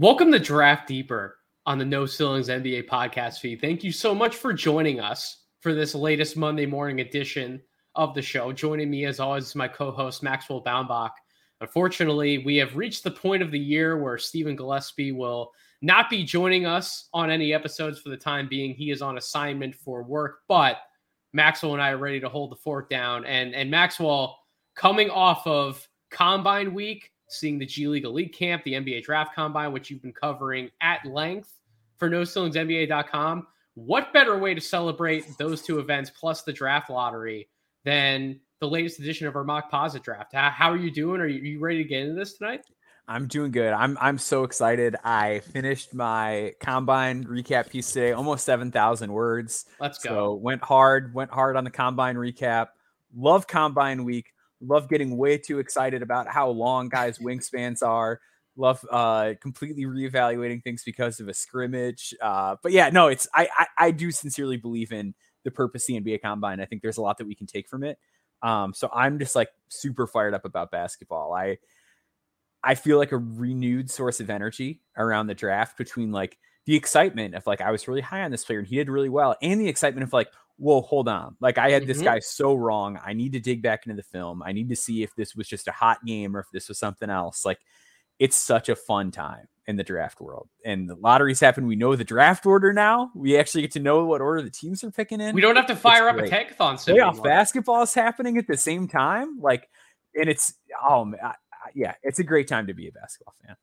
Welcome to Draft Deeper on the No Ceilings NBA podcast feed. Thank you so much for joining us for this latest Monday morning edition of the show. Joining me, as always, is my co host, Maxwell Baumbach. Unfortunately, we have reached the point of the year where Stephen Gillespie will not be joining us on any episodes for the time being. He is on assignment for work, but Maxwell and I are ready to hold the fort down. And, and Maxwell, coming off of Combine Week, seeing the G League Elite Camp, the NBA Draft Combine, which you've been covering at length for NoCeilingsNBA.com. What better way to celebrate those two events plus the draft lottery than the latest edition of our Mockposite draft? How are you doing? Are you, are you ready to get into this tonight? I'm doing good. I'm I'm so excited. I finished my combine recap piece today, almost 7,000 words. Let's go. So went hard, went hard on the combine recap. Love combine week love getting way too excited about how long guys' wingspans are. Love uh, completely reevaluating things because of a scrimmage. Uh, but yeah, no, it's I, I, I do sincerely believe in the purpose the NBA Combine. I think there's a lot that we can take from it. Um, so I'm just like super fired up about basketball. I I feel like a renewed source of energy around the draft between like the excitement of like I was really high on this player and he did really well, and the excitement of like whoa, hold on. Like I had mm-hmm. this guy so wrong. I need to dig back into the film. I need to see if this was just a hot game or if this was something else. Like it's such a fun time in the draft world. And the lotteries happen. We know the draft order now. We actually get to know what order the teams are picking in. We don't have to fire it's up great. a tankathon. Playoff basketball is happening at the same time. Like, and it's oh man, I, I, yeah, it's a great time to be a basketball fan.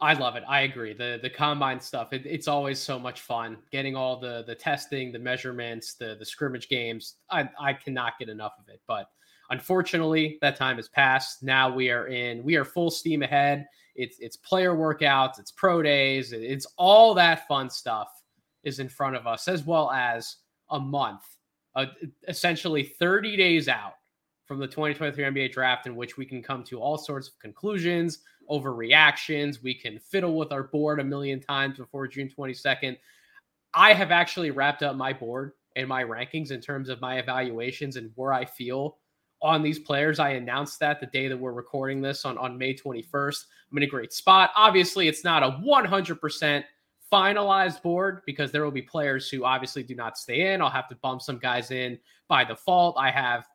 I love it. I agree. The the combine stuff, it, it's always so much fun. Getting all the the testing, the measurements, the the scrimmage games. I I cannot get enough of it. But unfortunately, that time has passed. Now we are in we are full steam ahead. It's it's player workouts, it's pro days, it's all that fun stuff is in front of us, as well as a month, uh, essentially 30 days out from the 2023 NBA draft, in which we can come to all sorts of conclusions overreactions. We can fiddle with our board a million times before June 22nd. I have actually wrapped up my board and my rankings in terms of my evaluations and where I feel on these players. I announced that the day that we're recording this on, on May 21st. I'm in a great spot. Obviously, it's not a 100% finalized board because there will be players who obviously do not stay in. I'll have to bump some guys in by default. I have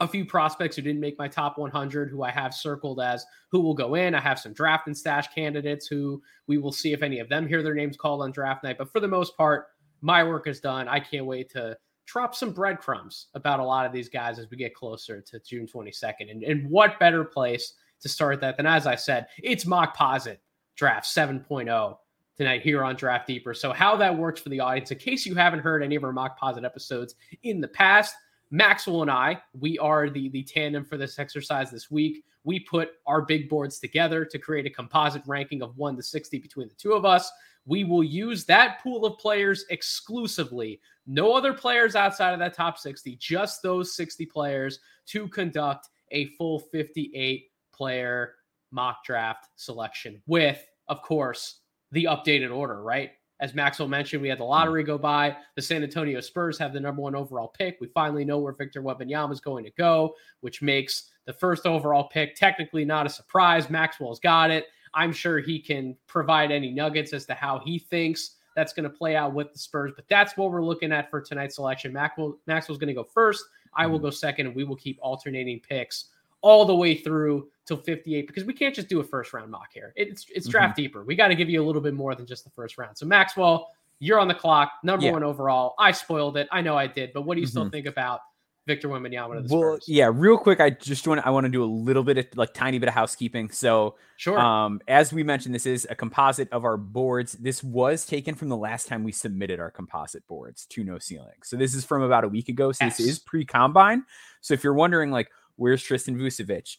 a few prospects who didn't make my top 100 who I have circled as who will go in. I have some draft and stash candidates who we will see if any of them hear their names called on draft night. But for the most part, my work is done. I can't wait to drop some breadcrumbs about a lot of these guys as we get closer to June 22nd. And, and what better place to start that than, as I said, it's Mockposite draft 7.0 tonight here on Draft Deeper. So, how that works for the audience, in case you haven't heard any of our Mockposite episodes in the past, Maxwell and I, we are the the tandem for this exercise this week. We put our big boards together to create a composite ranking of 1 to 60 between the two of us. We will use that pool of players exclusively. No other players outside of that top 60, just those 60 players to conduct a full 58 player mock draft selection with, of course, the updated order, right? As Maxwell mentioned, we had the hmm. lottery go by. The San Antonio Spurs have the number one overall pick. We finally know where Victor Wembanyama is going to go, which makes the first overall pick technically not a surprise. Maxwell's got it. I'm sure he can provide any nuggets as to how he thinks that's going to play out with the Spurs. But that's what we're looking at for tonight's selection. Maxwell, Maxwell's going to go first. I will hmm. go second, and we will keep alternating picks all the way through till 58 because we can't just do a first round mock here. It's it's draft mm-hmm. deeper. We got to give you a little bit more than just the first round. So Maxwell, you're on the clock, number yeah. one overall. I spoiled it. I know I did, but what do you mm-hmm. still think about Victor Wembanyama the well, Spurs. yeah, real quick, I just want I want to do a little bit of like tiny bit of housekeeping. So, sure. Um, as we mentioned, this is a composite of our boards. This was taken from the last time we submitted our composite boards to No Ceiling. So this is from about a week ago. So yes. this is pre-combine. So if you're wondering, like, where's Tristan Vukcevic?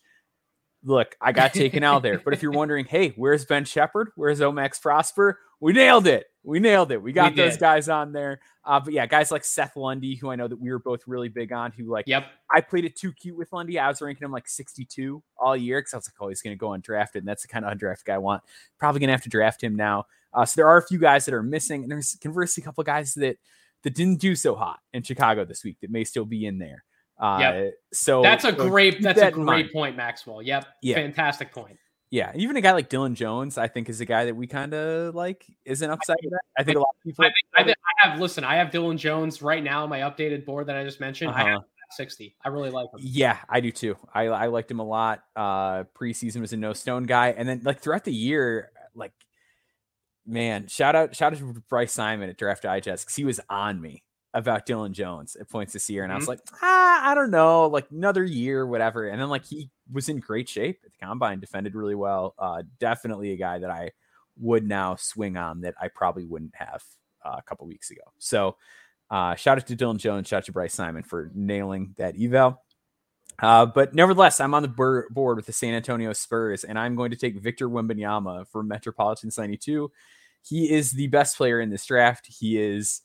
Look, I got taken out there. But if you're wondering, hey, where's Ben Sheppard? Where's Omax Prosper? We nailed it. We nailed it. We got we those guys on there. Uh, but yeah, guys like Seth Lundy, who I know that we were both really big on, who like, yep, I played it too cute with Lundy. I was ranking him like 62 all year because I was like, oh, he's going to go undrafted. And that's the kind of undrafted guy I want. Probably going to have to draft him now. Uh, so there are a few guys that are missing, and there's conversely a couple guys that that didn't do so hot in Chicago this week that may still be in there. Uh, yep. So that's a great that's that a great point, Maxwell. Yep. Yeah. Fantastic point. Yeah, even a guy like Dylan Jones, I think, is a guy that we kind of like is an upside. I think a lot of people. I, think, I, think I, have listen. I have Dylan Jones right now on my updated board that I just mentioned. Uh-huh. I have sixty. I really like him. Yeah, I do too. I I liked him a lot. Uh, preseason was a no stone guy, and then like throughout the year, like man, shout out shout out to Bryce Simon at Draft Digest because he was on me about Dylan Jones at points this year, and mm-hmm. I was mm-hmm. like, ah, I don't know, like another year, whatever. And then like he was in great shape at the combine, defended really well. Uh, definitely a guy that I would now swing on that I probably wouldn't have uh, a couple weeks ago. So uh, shout out to Dylan Jones, shout out to Bryce Simon for nailing that eval. Uh, but nevertheless, I'm on the board with the San Antonio Spurs, and I'm going to take Victor Wembanyama for Metropolitan 92. He is the best player in this draft. He is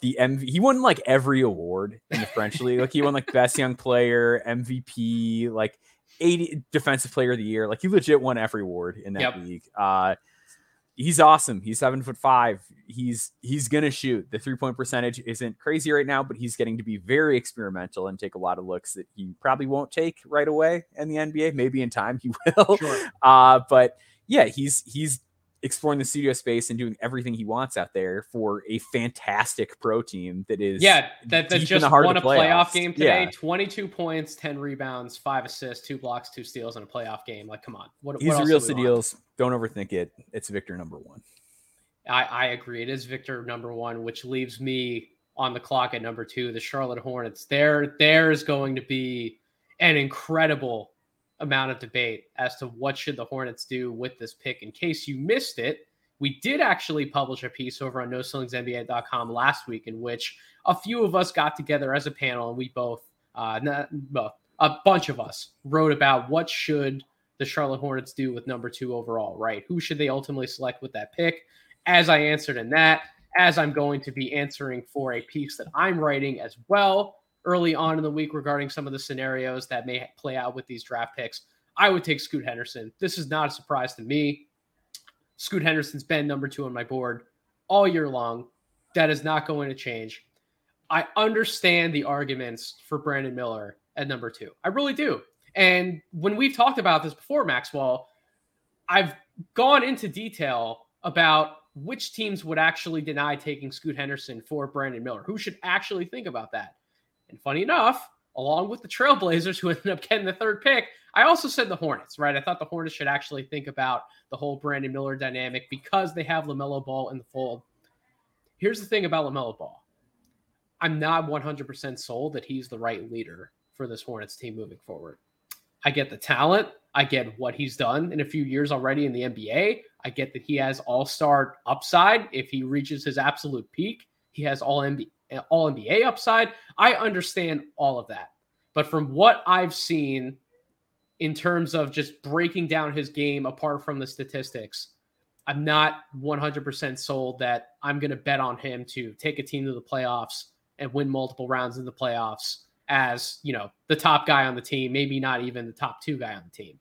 the MV. He won like every award in the French league. Like he won like best young player, MVP, like 80 defensive player of the year. Like he legit won every award in that yep. league. Uh, he's awesome. He's seven foot five. He's he's gonna shoot. The three point percentage isn't crazy right now, but he's getting to be very experimental and take a lot of looks that he probably won't take right away in the NBA. Maybe in time he will. Sure. Uh, but yeah, he's he's exploring the studio space and doing everything he wants out there for a fantastic pro team that is yeah that, that just won a playoff game today. Yeah. 22 points 10 rebounds 5 assists 2 blocks 2 steals in a playoff game. Like come on. What, he's what real deals don't overthink it. It's victor number one. I, I agree. It is victor number one which leaves me on the clock at number two the charlotte hornets. There there's going to be an incredible amount of debate as to what should the Hornets do with this pick. In case you missed it, we did actually publish a piece over on NoCeilingsNBA.com last week in which a few of us got together as a panel and we both, uh, not, a bunch of us wrote about what should the Charlotte Hornets do with number two overall, right? Who should they ultimately select with that pick? As I answered in that, as I'm going to be answering for a piece that I'm writing as well early on in the week regarding some of the scenarios that may play out with these draft picks, I would take Scoot Henderson. This is not a surprise to me. Scoot Henderson's been number two on my board all year long. That is not going to change. I understand the arguments for Brandon Miller at number two. I really do. And when we've talked about this before, Maxwell, I've gone into detail about which teams would actually deny taking Scoot Henderson for Brandon Miller. Who should actually think about that? And funny enough, along with the Trailblazers, who ended up getting the third pick, I also said the Hornets, right? I thought the Hornets should actually think about the whole Brandon Miller dynamic because they have LaMelo Ball in the fold. Here's the thing about LaMelo Ball I'm not 100% sold that he's the right leader for this Hornets team moving forward. I get the talent. I get what he's done in a few years already in the NBA. I get that he has all star upside if he reaches his absolute peak. He has all NBA, all NBA upside. I understand all of that. But from what I've seen in terms of just breaking down his game apart from the statistics, I'm not 100% sold that I'm going to bet on him to take a team to the playoffs and win multiple rounds in the playoffs as, you know, the top guy on the team, maybe not even the top two guy on the team.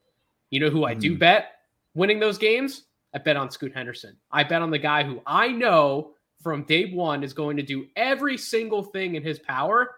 You know who I do hmm. bet winning those games? I bet on Scoot Henderson. I bet on the guy who I know from day one is going to do every single thing in his power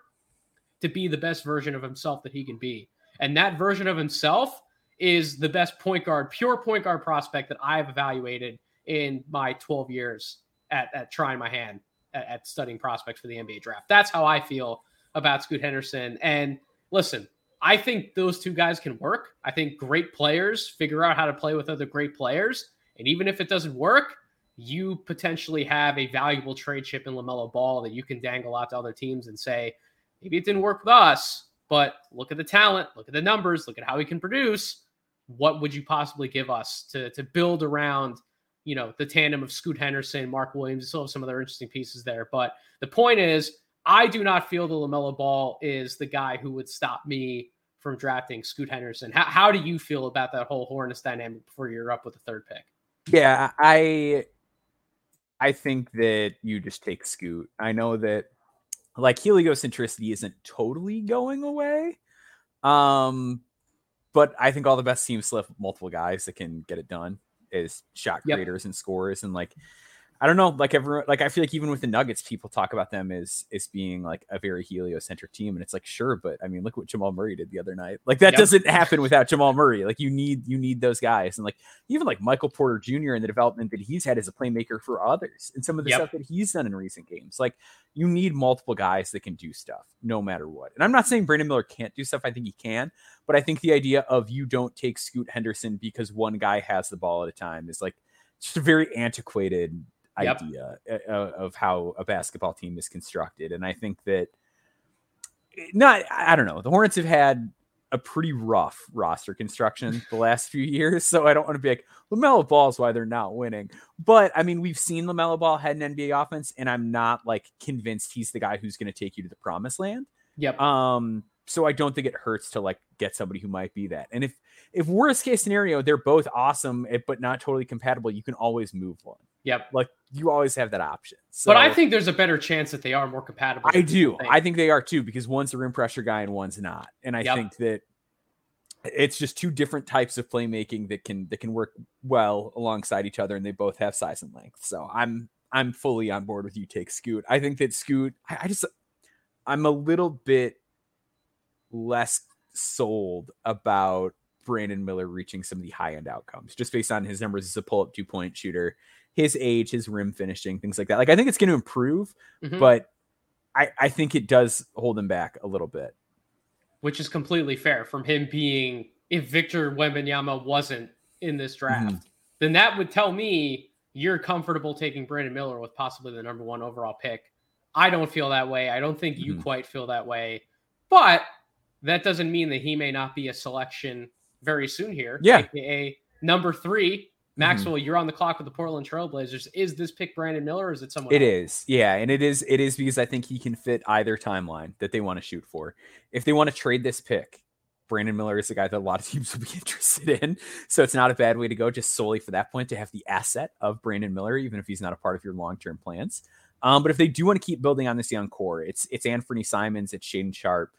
to be the best version of himself that he can be. And that version of himself is the best point guard, pure point guard prospect that I've evaluated in my 12 years at, at trying my hand at, at studying prospects for the NBA draft. That's how I feel about Scoot Henderson. And listen, I think those two guys can work. I think great players figure out how to play with other great players. And even if it doesn't work, you potentially have a valuable trade chip in LaMelo Ball that you can dangle out to other teams and say, maybe it didn't work with us, but look at the talent, look at the numbers, look at how he can produce. What would you possibly give us to to build around, you know, the tandem of Scoot Henderson, Mark Williams? still have some other interesting pieces there. But the point is, I do not feel the LaMelo Ball is the guy who would stop me from drafting Scoot Henderson. How, how do you feel about that whole Hornets dynamic before you're up with the third pick? Yeah, I I think that you just take Scoot. I know that like heliocentricity isn't totally going away. Um, but I think all the best teams still have multiple guys that can get it done as shot creators yep. and scorers. And like I don't know, like everyone, like I feel like even with the Nuggets, people talk about them as as being like a very heliocentric team, and it's like sure, but I mean, look what Jamal Murray did the other night. Like that yep. doesn't happen without Jamal Murray. Like you need you need those guys, and like even like Michael Porter Jr. and the development that he's had as a playmaker for others, and some of the yep. stuff that he's done in recent games. Like you need multiple guys that can do stuff no matter what. And I'm not saying Brandon Miller can't do stuff. I think he can, but I think the idea of you don't take Scoot Henderson because one guy has the ball at a time is like just a very antiquated yep. idea uh, uh, of how a basketball team is constructed. And I think that eh, not, I don't know, the Hornets have had a pretty rough roster construction the last few years. So I don't want to be like LaMelo Ball is why they're not winning. But I mean, we've seen LaMelo Ball head an NBA offense, and I'm not like convinced he's the guy who's going to take you to the promised land. Yep. Um, so I don't think it hurts to like get somebody who might be that. And if if worst case scenario, they're both awesome, eh, but not totally compatible, you can always move one. Yep. Like you always have that option. So, but I think there's a better chance that they are more compatible. I do. I think they are too because one's a rim pressure guy and one's not. And I yep. think that it's just two different types of playmaking that can that can work well alongside each other and they both have size and length. So I'm I'm fully on board with you take Scoot. I think that Scoot I, I just I'm a little bit less sold about Brandon Miller reaching some of the high end outcomes just based on his numbers as a pull up two point shooter his age, his rim finishing, things like that. Like I think it's going to improve, mm-hmm. but I I think it does hold him back a little bit. Which is completely fair from him being if Victor Wembanyama wasn't in this draft, mm-hmm. then that would tell me you're comfortable taking Brandon Miller with possibly the number one overall pick. I don't feel that way. I don't think you mm-hmm. quite feel that way. But that doesn't mean that he may not be a selection very soon here. Yeah. AKA number three. Maxwell, mm-hmm. you're on the clock with the Portland Trailblazers. Is this pick Brandon Miller or is it someone? It else? is, yeah, and it is. It is because I think he can fit either timeline that they want to shoot for. If they want to trade this pick, Brandon Miller is the guy that a lot of teams will be interested in. So it's not a bad way to go, just solely for that point to have the asset of Brandon Miller, even if he's not a part of your long term plans. Um, but if they do want to keep building on this young core, it's it's Anthony Simons, it's Shaedon Sharpe,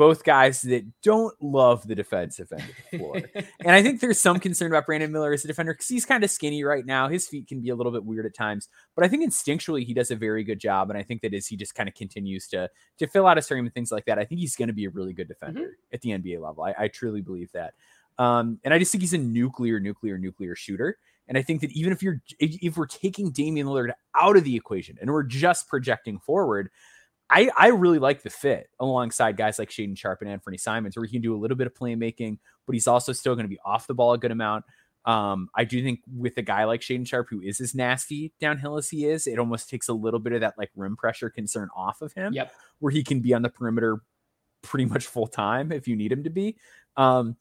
both guys that don't love the defensive end of the floor. and I think there's some concern about Brandon Miller as a defender because he's kind of skinny right now. His feet can be a little bit weird at times, but I think instinctually he does a very good job. And I think that as he just kind of continues to to fill out a stream and things like that, I think he's going to be a really good defender mm-hmm. at the NBA level. I, I truly believe that. Um, and I just think he's a nuclear, nuclear, nuclear shooter. And I think that even if you're if we're taking Damian Lillard out of the equation and we're just projecting forward, I, I really like the fit alongside guys like Shaedon Sharpe and Anthony Simons, where he can do a little bit of playmaking, but he's also still going to be off the ball a good amount. Um, I do think with a guy like Shaedon Sharpe, who is as nasty downhill as he is, it almost takes a little bit of that like rim pressure concern off of him. Yep. Where he can be on the perimeter pretty much full time if you need him to be. Um,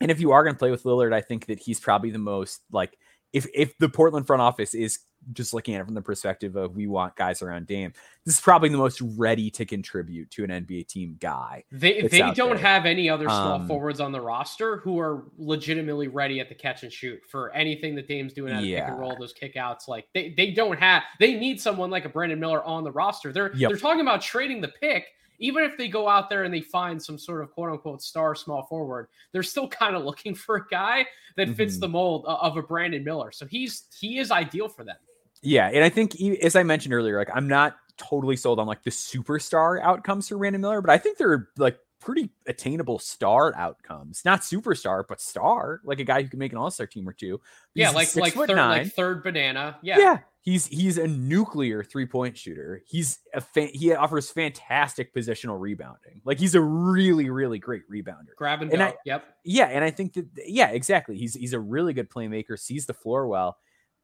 and if you are going to play with Lillard, I think that he's probably the most like if if the Portland front office is just looking at it from the perspective of we want guys around Dame, this is probably the most ready to contribute to an NBA team guy. They they don't there. have any other small um, forwards on the roster who are legitimately ready at the catch and shoot for anything that Dame's doing at yeah. pick and roll, those kickouts. Like they they don't have they need someone like a Brandon Miller on the roster. They're yep. they're talking about trading the pick even if they go out there and they find some sort of quote unquote star small forward, they're still kind of looking for a guy that fits mm-hmm. the mold of a Brandon Miller. So he's he is ideal for them. Yeah, and I think as I mentioned earlier, like I'm not totally sold on like the superstar outcomes for Brandon Miller, but I think they're like pretty attainable star outcomes. Not superstar, but star, like a guy who can make an all-star team or two. He's yeah, like like third, nine. like third banana. Yeah. Yeah. He's he's a nuclear three-point shooter. He's a fa- he offers fantastic positional rebounding. Like he's a really, really great rebounder. Grab and, and go. I, yep. Yeah, and I think that yeah, exactly. He's he's a really good playmaker, sees the floor well.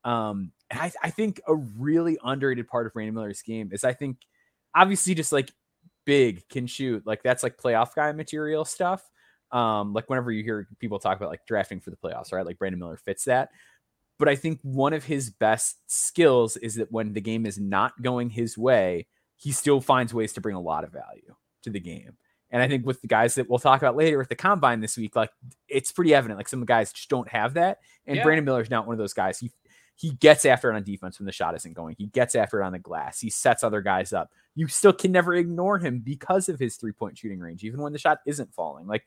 Um, and I, I think a really underrated part of Brandon Miller's game is I think obviously just like big, can shoot. Like that's like playoff guy material stuff. Um, like whenever you hear people talk about like drafting for the playoffs, right? Like Brandon Miller fits that. But I think one of his best skills is that when the game is not going his way, he still finds ways to bring a lot of value to the game. And I think with the guys that we'll talk about later with the combine this week, like it's pretty evident. Like some guys just don't have that. And yeah. Brandon Miller's not one of those guys. He he gets after it on defense when the shot isn't going. He gets after it on the glass. He sets other guys up. You still can never ignore him because of his three point shooting range, even when the shot isn't falling. Like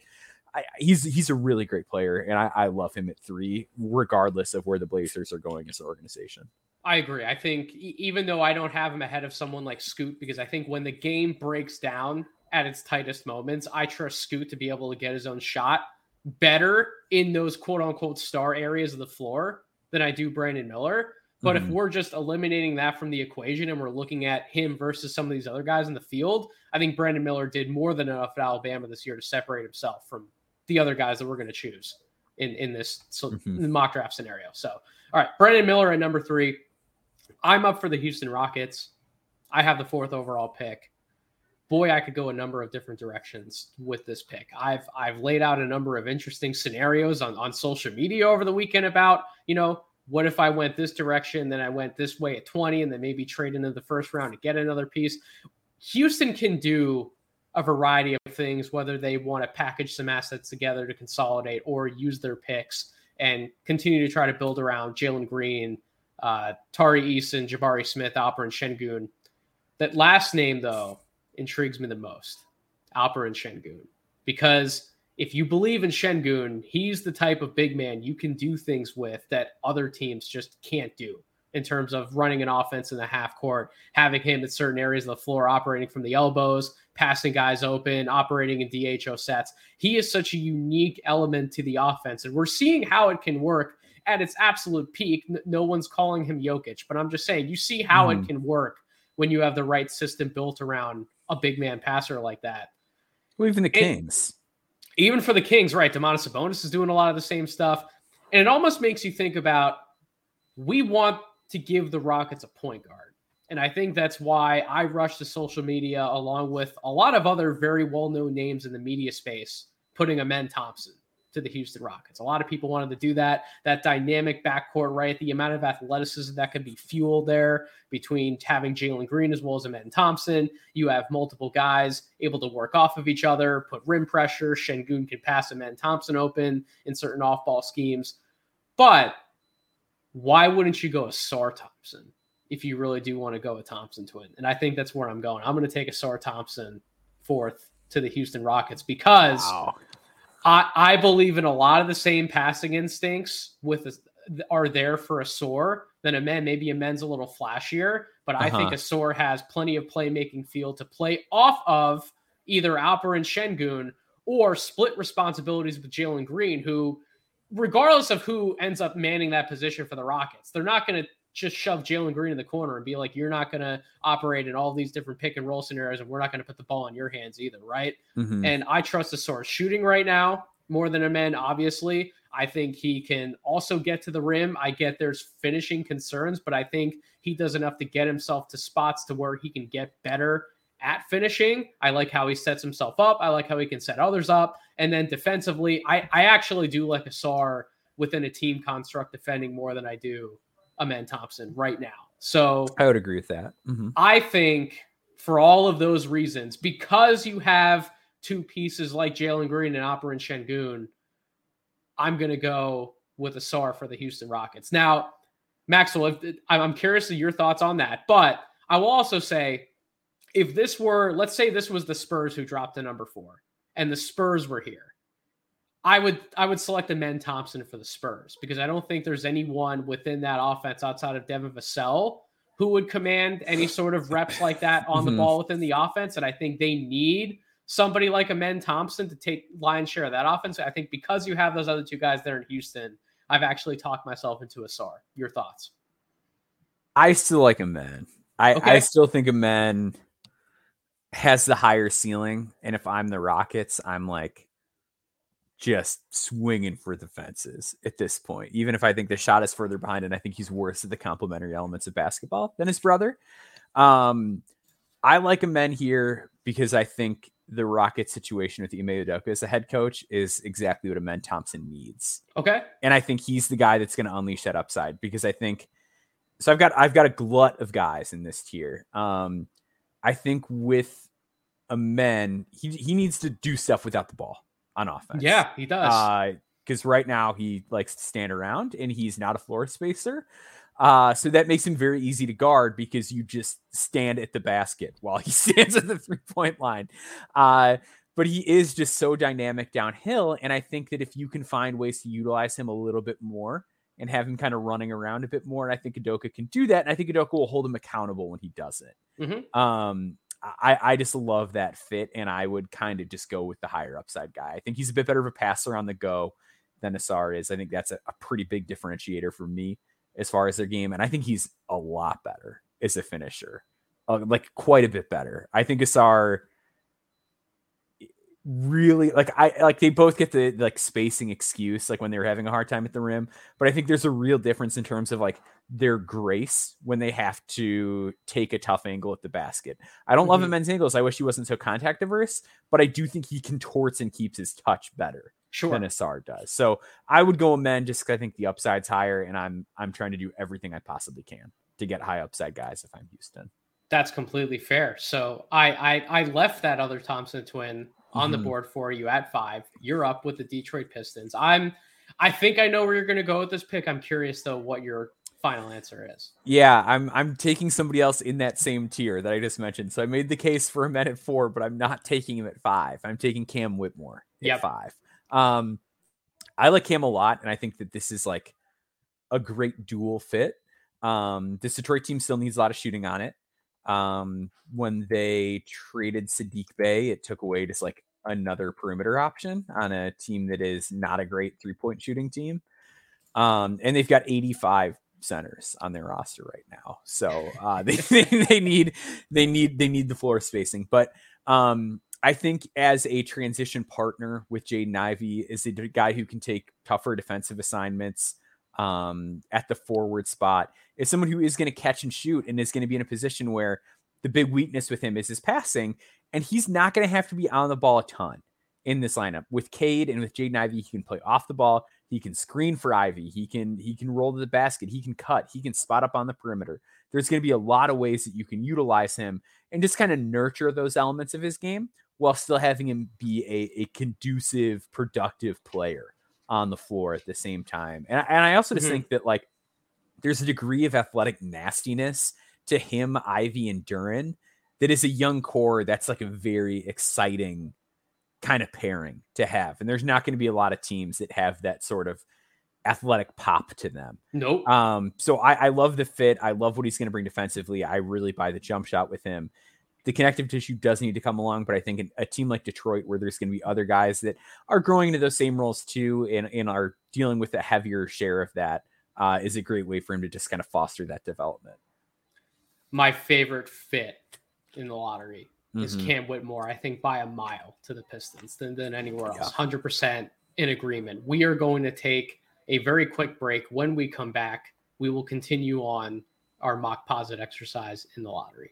I, he's he's a really great player, and I, I love him at three, regardless of where the Blazers are going as an organization. I agree. I think even though I don't have him ahead of someone like Scoot, because I think when the game breaks down at its tightest moments, I trust Scoot to be able to get his own shot better in those quote unquote star areas of the floor than I do Brandon Miller. But mm-hmm. if we're just eliminating that from the equation and we're looking at him versus some of these other guys in the field, I think Brandon Miller did more than enough at Alabama this year to separate himself from the other guys that we're going to choose in in this so, mm-hmm. mock draft scenario. So, all right, Brandon Miller at number three. I'm up for the Houston Rockets. I have the fourth overall pick. Boy, I could go a number of different directions with this pick. I've I've laid out a number of interesting scenarios on, on social media over the weekend about, you know, what if I went this direction, then I went this way at 20, and then maybe trade into the first round to get another piece. Houston can do a variety of things, whether they want to package some assets together to consolidate or use their picks and continue to try to build around Jalen Green, uh, Tari Eason, Jabari Smith, Alperen Sengun. That last name, though, intrigues me the most Alperen Sengun. because if you believe in Sengun, he's the type of big man you can do things with that other teams just can't do in terms of running an offense in the half court, having him at certain areas of the floor, operating from the elbows, passing guys open, operating in DHO sets. He is such a unique element to the offense, and we're seeing how it can work at its absolute peak. No one's calling him Jokic, but I'm just saying you see how mm. it can work when you have the right system built around a big man passer like that. Well, even the Kings even for the Kings, right? Domantas Sabonis is doing a lot of the same stuff. And it almost makes you think about we want to give the Rockets a point guard. And I think that's why I rushed to social media along with a lot of other very well known names in the media space, putting Amen Thompson to the Houston Rockets. A lot of people wanted to do that. That dynamic backcourt, right? The amount of athleticism that can be fueled there between having Jalen Green as well as Amen Thompson. You have multiple guys able to work off of each other, put rim pressure. Sengun can pass Amen Thompson open in certain off ball schemes. But why wouldn't you go Ausar Thompson if you really do want to go a Thompson twin? And I think that's where I'm going. I'm going to take Ausar Thompson fourth to the Houston Rockets because wow. I, I believe in a lot of the same passing instincts with a, are there for Ausar than Amen. Maybe Amen's a little flashier, but I uh-huh. think Ausar has plenty of playmaking field to play off of either Alperen Sengun or split responsibilities with Jalen Green, who, regardless of who ends up manning that position for the Rockets, they're not going to just shove Jalen Green in the corner and be like, you're not going to operate in all these different pick and roll scenarios, and we're not going to put the ball in your hands either, right? Mm-hmm. And I trust the source shooting right now more than Amen, obviously. I think he can also get to the rim. I get there's finishing concerns, but I think he does enough to get himself to spots to where he can get better at finishing. I like how he sets himself up. I like how he can set others up. And then defensively, I, I actually do like Ausar within a team construct defending more than I do Amen Thompson right now. So I would agree with that. Mm-hmm. I think for all of those reasons, because you have two pieces like Jalen Green and Alperen Sengun, I'm going to go with Ausar for the Houston Rockets. Now, Maxwell, if, I'm curious of your thoughts on that, but I will also say if this were, let's say this was the Spurs who dropped to number four and the Spurs were here, I would I would select a Amen Thompson for the Spurs because I don't think there's anyone within that offense outside of Devin Vassell who would command any sort of reps like that on the mm-hmm. ball within the offense. And I think they need somebody like a Amen Thompson to take lion's share of that offense. I think because you have those other two guys there in Houston, I've actually talked myself into Ausar. Your thoughts? I still like Amen. I, okay. I still think a Amen has the higher ceiling. And if I'm the Rockets, I'm like, just swinging for the fences at this point. Even if I think the shot is further behind, and I think he's worse at the complementary elements of basketball than his brother. Um, I like a Amen here because I think the Rocket situation with Ime Udoka as a head coach is exactly what a Amen Thompson needs. Okay. And I think he's the guy that's going to unleash that upside because I think so I've got I've got a glut of guys in this tier. Um I think with Amen, he he needs to do stuff without the ball on offense. Yeah, he does. Uh because right now he likes to stand around and he's not a floor spacer. Uh, so that makes him very easy to guard because you just stand at the basket while he stands at the three point line. Uh, but he is just so dynamic downhill. And I think that if you can find ways to utilize him a little bit more and have him kind of running around a bit more, and I think Udoka can do that. And I think Udoka will hold him accountable when he does it. Mm-hmm. Um, I, I just love that fit, and I would kind of just go with the higher upside guy. I think he's a bit better of a passer on the go than Ausar is. I think that's a, a pretty big differentiator for me as far as their game, and I think he's a lot better as a finisher, uh, like quite a bit better. I think Ausar really like I like they both get the like spacing excuse like when they were having a hard time at the rim, but I think there's a real difference in terms of like their grace when they have to take a tough angle at the basket. I don't mm-hmm. love Amen's angles. I wish he wasn't so contact averse, but I do think he contorts and keeps his touch better sure. than Ausar does. So I would go Amen just because I think the upside's higher, and I'm I'm trying to do everything I possibly can to get high upside guys if I'm Houston. That's completely fair. So I I, I left that other Thompson twin on mm-hmm. the board for you at five. You're up with the Detroit Pistons. I'm I think I know where you're going to go with this pick. I'm curious though what your final answer is. Yeah, I'm I'm taking somebody else in that same tier that I just mentioned. So I made the case for him at four, but I'm not taking him at five. I'm taking Cam Whitmore at yep. five. Um, I like Cam a lot, and I think that this is like a great dual fit. Um, this Detroit team still needs a lot of shooting on it. Um, when they traded Saddiq Bey, it took away just like another perimeter option on a team that is not a great three point shooting team. Um, and they've got 85 centers on their roster right now. So uh, they, they need they need they need the floor spacing. But um, I think as a transition partner with Jaden Ivey is a guy who can take tougher defensive assignments um, at the forward spot. Is someone who is going to catch and shoot and is going to be in a position where the big weakness with him is his passing, and he's not going to have to be on the ball a ton in this lineup. With Cade and with Jaden Ivey. he can play off the ball. He can screen for Ivey. He can he can roll to the basket. He can cut. He can spot up on the perimeter. There's going to be a lot of ways that you can utilize him and just kind of nurture those elements of his game while still having him be a, a conducive, productive player on the floor at the same time. And, and I also just mm-hmm. think that like there's a degree of athletic nastiness to him, Ivey, and Duren that is a young core that's like a very exciting kind of pairing to have. And there's not going to be a lot of teams that have that sort of athletic pop to them. Nope. Um, so I, I love the fit. I love what he's going to bring defensively. I really buy the jump shot with him the connective tissue does need to come along, but I think a team like Detroit, where there's going to be other guys that are growing into those same roles too, and, and are dealing with a heavier share of that, uh, is a great way for him to just kind of foster that development. My favorite fit in the lottery mm-hmm. is Cam Whitmore. I think by a mile to the Pistons than, than anywhere else. Hundred percent in agreement. We are going to take a very quick break. When we come back, we will continue on our Mockposite exercise in the lottery.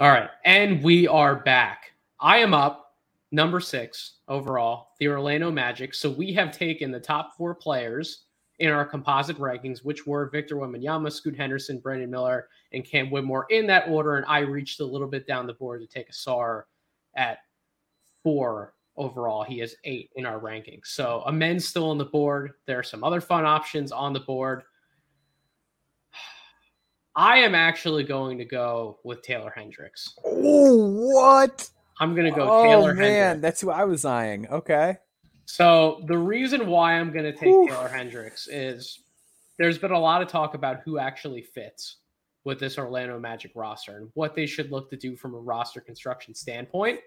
All right. And we are back. I am up number six overall, the Orlando Magic. So we have taken the top four players in our composite rankings, which were Victor Wembanyama, Scoot Henderson, Brandon Miller, and Cam Whitmore in that order. And I reached a little bit down the board to take Ausar at four overall. He is eight in our rankings. So a Amen's still on the board. There are some other fun options on the board. I am actually going to go with Taylor Hendricks. Oh, what? I'm going to go oh, Taylor man, Hendricks. that's who I was eyeing. Okay. So the reason why I'm going to take Oof. Taylor Hendricks is there's been a lot of talk about who actually fits with this Orlando Magic roster and what they should look to do from a roster construction standpoint.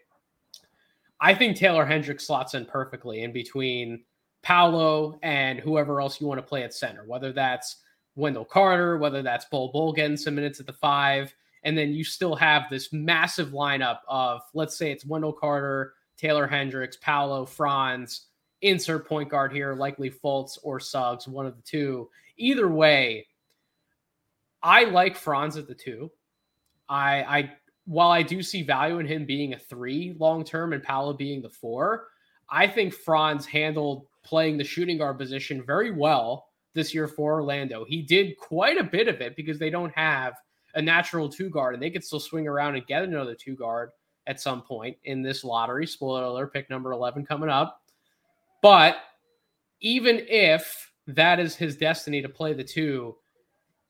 I think Taylor Hendricks slots in perfectly in between Paolo and whoever else you want to play at center, whether that's Wendell Carter, whether that's Bol Bol getting some minutes at the five. And then you still have this massive lineup of, let's say it's Wendell Carter, Taylor Hendricks, Paolo, Franz, insert point guard here, likely Fultz or Suggs, one of the two. Either way, I like Franz at the two. I, I while I do see value in him being a three long term and Paolo being the four, I think Franz handled playing the shooting guard position very well this year for Orlando. He did quite a bit of it because they don't have a natural two guard and they could still swing around and get another two guard at some point in this lottery. Spoiler pick number 11 coming up. But even if that is his destiny to play the two,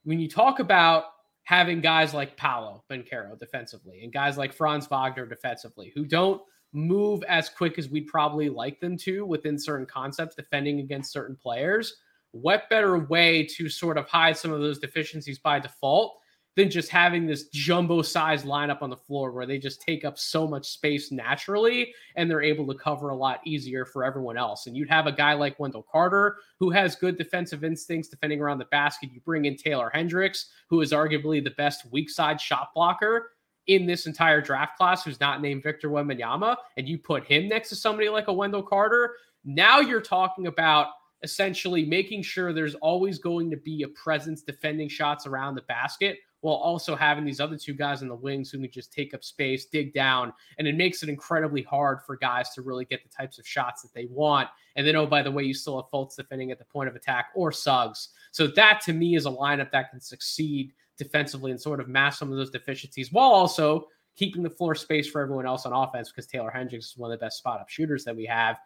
when you talk about having guys like Paolo Banchero defensively and guys like Franz Wagner defensively who don't move as quick as we'd probably like them to within certain concepts defending against certain players, what better way to sort of hide some of those deficiencies by default than just having this jumbo sized lineup on the floor where they just take up so much space naturally and they're able to cover a lot easier for everyone else. And you'd have a guy like Wendell Carter who has good defensive instincts defending around the basket. You bring in Taylor Hendricks, who is arguably the best weak side shot blocker in this entire draft class, who's not named Victor Wembanyama, and you put him next to somebody like a Wendell Carter. Now you're talking about essentially making sure there's always going to be a presence defending shots around the basket while also having these other two guys in the wings who can just take up space, dig down, and it makes it incredibly hard for guys to really get the types of shots that they want. And then, oh, by the way, you still have Fultz defending at the point of attack or Suggs. So that to me is a lineup that can succeed defensively and sort of mask some of those deficiencies while also keeping the floor space for everyone else on offense because Taylor Hendricks is one of the best spot up shooters that we have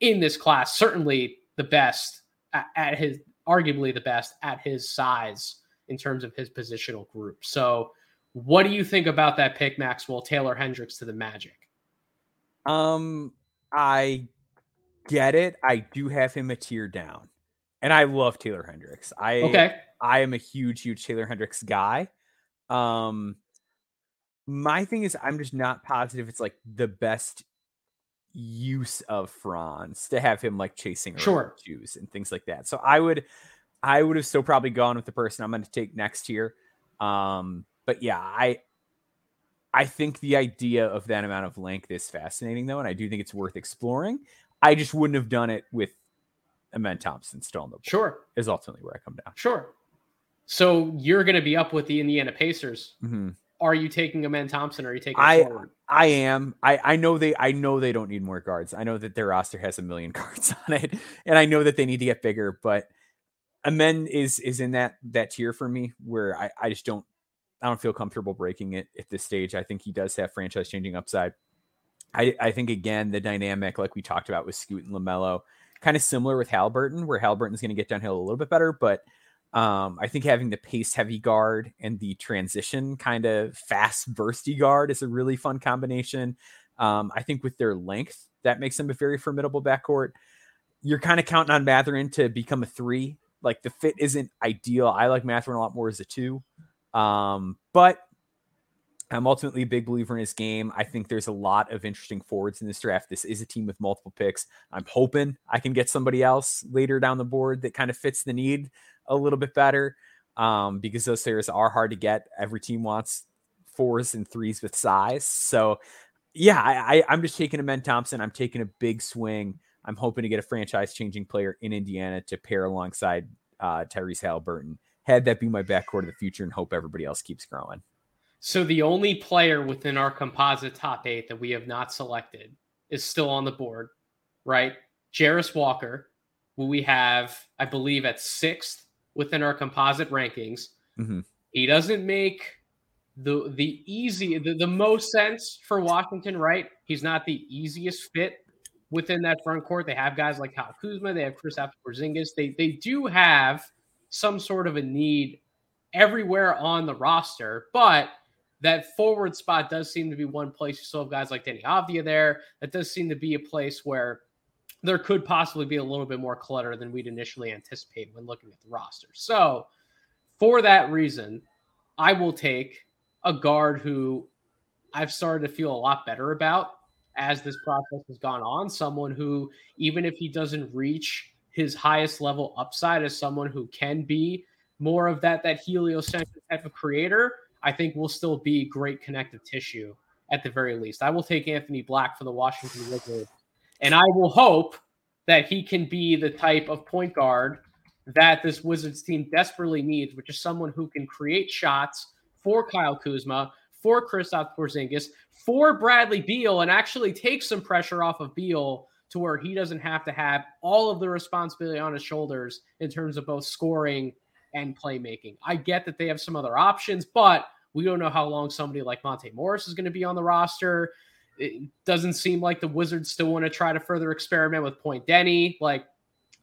in this class. Certainly the best at, at his, arguably the best at his size in terms of his positional group. So, what do you think about that pick, Maxwell Taylor Hendricks to the Magic? Um, I get it. I do have him a tier down, and I love Taylor Hendricks. I okay. I am a huge, huge Taylor Hendricks guy. Um, my thing is, I'm just not positive it's like the best use of Franz to have him like chasing sure shoes and things like that. So I would I would have still probably gone with the person I'm going to take next year. Um, but yeah, I I think the idea of that amount of length is fascinating though, and I do think it's worth exploring. I just wouldn't have done it with Amen Thompson still on the board. Sure, is ultimately where I come down. Sure. So you're going to be up with the Indiana Pacers. Mm-hmm. Are you taking Amen Thompson? Or are you taking? I forward? I am. I I know they I know they don't need more guards. I know that their roster has a million guards on it, and I know that they need to get bigger. But Amen is is in that that tier for me where I, I just don't I don't feel comfortable breaking it at this stage. I think he does have franchise changing upside. I, I think again the dynamic like we talked about with Scoot and Lamelo, kind of similar with Haliburton, where Haliburton's going to get downhill a little bit better, but um, I think having the pace heavy guard and the transition kind of fast bursty guard is a really fun combination. Um, I think with their length, that makes them a very formidable backcourt. You're kind of counting on Mathurin to become a three like the fit isn't ideal. I like Mathurin a lot more as a two. Um, but I'm ultimately a big believer in his game. I think there's a lot of interesting forwards in this draft. This is a team with multiple picks. I'm hoping I can get somebody else later down the board that kind of fits the need a little bit better um, because those players are hard to get. Every team wants fours and threes with size. So, yeah, I, I, am just taking Amen Thompson. I'm taking a big swing I'm hoping to get a franchise changing player in Indiana to pair alongside uh, Tyrese Haliburton. Had that be my backcourt of the future and hope everybody else keeps growing. So the only player within our composite top eight that we have not selected is still on the board, right? Jarace Walker, who we have, I believe, at sixth within our composite rankings. Mm-hmm. He doesn't make the the easy the, the most sense for Washington, right? He's not the easiest fit within that front court. They have guys like Kyle Kuzma, they have Kristaps Porzingis. They they do have some sort of a need everywhere on the roster, but that forward spot does seem to be one place. You still have guys like Danny Avdija there. That does seem to be a place where there could possibly be a little bit more clutter than we'd initially anticipate when looking at the roster. So, for that reason, I will take a guard who I've started to feel a lot better about as this process has gone on. Someone who, even if he doesn't reach his highest level upside as someone who can be more of that that heliocentric type of creator, I think will still be great connective tissue at the very least. I will take Anthony Black for the Washington Wizards, and I will hope that he can be the type of point guard that this Wizards team desperately needs, which is someone who can create shots for Kyle Kuzma, for Kristaps Porzingis, for Bradley Beal, and actually take some pressure off of Beal to where he doesn't have to have all of the responsibility on his shoulders in terms of both scoring and playmaking. I get that they have some other options, but we don't know how long somebody like Monte Morris is going to be on the roster. It doesn't seem like the Wizards still want to try to further experiment with Point Deni. Like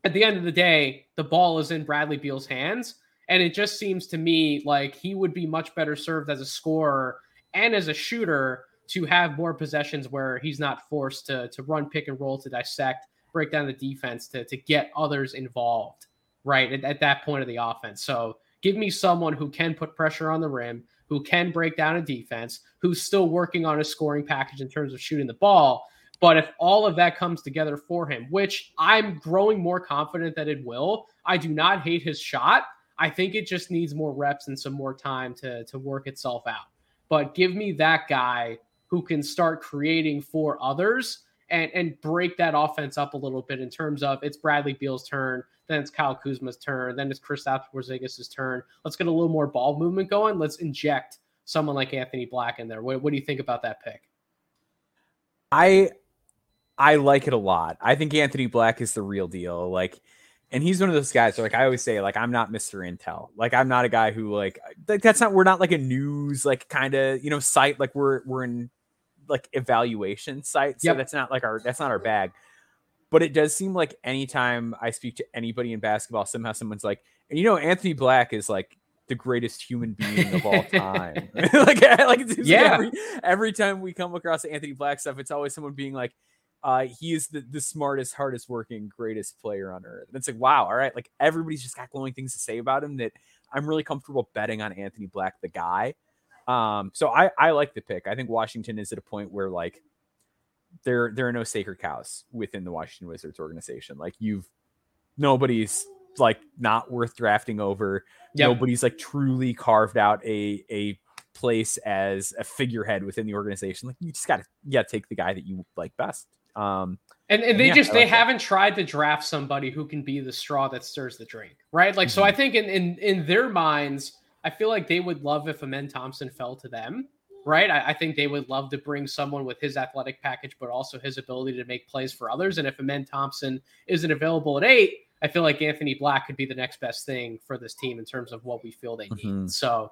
at the end of the day, the ball is in Bradley Beal's hands. And it just seems to me like he would be much better served as a scorer and as a shooter to have more possessions where he's not forced to, to run pick and roll to dissect, break down the defense, to, to get others involved, right? At, at that point of the offense. So give me someone who can put pressure on the rim, who can break down a defense, who's still working on a scoring package in terms of shooting the ball. But if all of that comes together for him, which I'm growing more confident that it will, I do not hate his shot. I think it just needs more reps and some more time to, to work itself out. But give me that guy who can start creating for others and, and break that offense up a little bit in terms of it's Bradley Beal's turn, then it's Kyle Kuzma's turn, then it's Kristaps Porzingis' turn. Let's get a little more ball movement going. Let's inject someone like Anthony Black in there. What, what do you think about that pick? I I like it a lot. I think Anthony Black is the real deal. Like, and he's one of those guys. like I always say, like I'm not Mr. Intel. Like I'm not a guy who like like that's not. We're not like a news like kind of you know site. Like we're we're in like evaluation site. So yep. that's not like our that's not our bag. But it does seem like anytime I speak to anybody in basketball, somehow someone's like, and you know, Anthony Black is like the greatest human being of all time. like, like yeah. Every, every time we come across Anthony Black stuff, it's always someone being like, uh, he is the, the smartest, hardest working, greatest player on earth. And it's like, wow, all right. Like everybody's just got glowing things to say about him that I'm really comfortable betting on Anthony Black, the guy. Um, so I, I like the pick. I think Washington is at a point where like there there are no sacred cows within the Washington Wizards organization. Like you've nobody's like not worth drafting over. Yep. Nobody's like truly carved out a a place as a figurehead within the organization. Like you just gotta yeah take the guy that you like best. Um and, and they yeah, just like they that. haven't tried to draft somebody who can be the straw that stirs the drink, right? Like mm-hmm. so I think in in in their minds, I feel like they would love if Amen Thompson fell to them right? I, I, think they would love to bring someone with his athletic package, but also his ability to make plays for others. And if Amen Thompson isn't available at eight, I feel like Anthony Black could be the next best thing for this team in terms of what we feel they need. Mm-hmm. So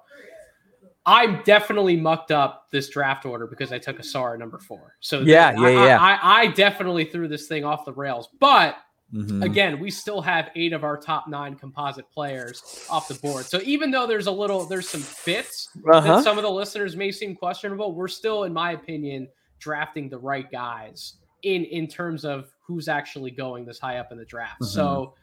I'm definitely mucked up this draft order because I took Ausar number four. So yeah, yeah, I, yeah. I, I definitely threw this thing off the rails, but Mm-hmm. Again, we still have eight of our top nine composite players off the board. So even though there's a little, there's some fits uh-huh. that some of the listeners may seem questionable, we're still, in my opinion, drafting the right guys in in terms of who's actually going this high up in the draft. Mm-hmm. So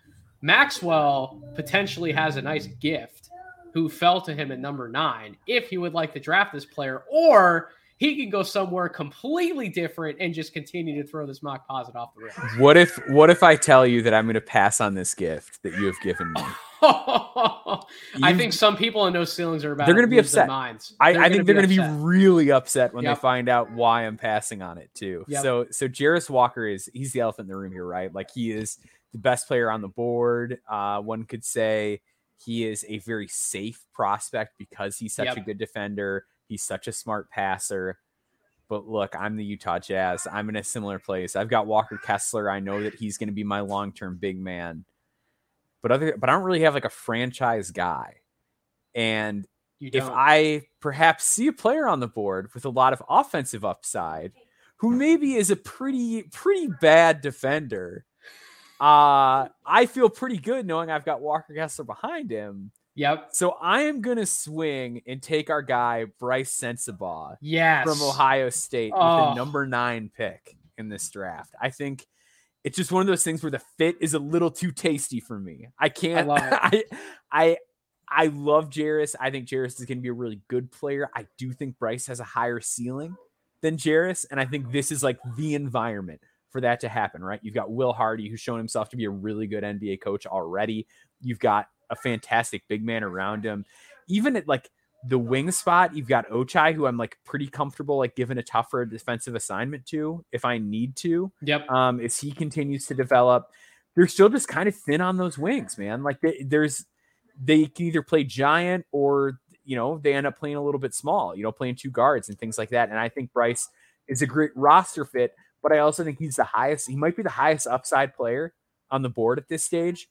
Maxwell potentially has a nice gift who fell to him at number nine if he would like to draft this player, or he can go somewhere completely different and just continue to throw this Mockposite off the rails. What if what if I tell you that I'm going to pass on this gift that you have given me? I think some people in those ceilings are about. They're going to be upset. Minds. I, I think they're going to be really upset when yep. they find out why I'm passing on it too. Yep. So so Jarace Walker is he's the elephant in the room here, right? Like he is the best player on the board. Uh, one could say he is a very safe prospect because he's such yep. a good defender. He's such a smart passer. But look, I'm the Utah Jazz. I'm in a similar place. I've got Walker Kessler. I know that he's going to be my long term big man. But other, but I don't really have like a franchise guy. And if I perhaps see a player on the board with a lot of offensive upside, who maybe is a pretty pretty bad defender, uh, I feel pretty good knowing I've got Walker Kessler behind him. Yep. So I am gonna swing and take our guy Bryce Sensabaugh, yes, from Ohio State oh. with the number nine pick in this draft. I think it's just one of those things where the fit is a little too tasty for me. I can't. I I, I I love Jarace. I think Jarace is going to be a really good player. I do think Bryce has a higher ceiling than Jarace, and I think this is like the environment for that to happen. Right? You've got Will Hardy, who's shown himself to be a really good NBA coach already. You've got a fantastic big man around him. Even at like the wing spot, you've got Ochai, who I'm like pretty comfortable like giving a tougher defensive assignment to if I need to. Yep. Um, as he continues to develop, they're still just kind of thin on those wings, man. Like they, there's they can either play giant or you know they end up playing a little bit small, you know, playing two guards and things like that. And I think Bryce is a great roster fit, but I also think he's the highest. He might be the highest upside player on the board at this stage.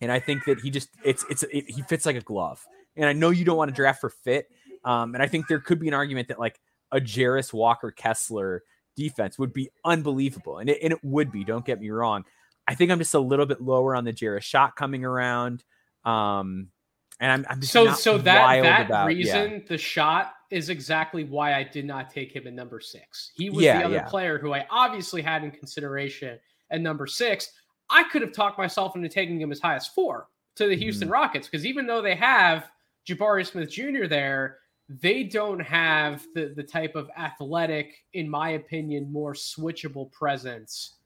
And I think that he just it's it's it, he fits like a glove. And I know you don't want to draft for fit. Um, and I think there could be an argument that like a Jarace Walker Kessler defense would be unbelievable. And it, and it would be, don't get me wrong. I think I'm just a little bit lower on the Jarace shot coming around. Um, and I'm, I'm just so so that that about, reason yeah. the shot is exactly why I did not take him at number six. He was Yeah, the other yeah. player who I obviously had in consideration at number six. I could have talked myself into taking him as high as four to the Mm-hmm. Houston Rockets because even though they have Jabari Smith Jr. there, they don't have the the type of athletic, in my opinion, more switchable presence.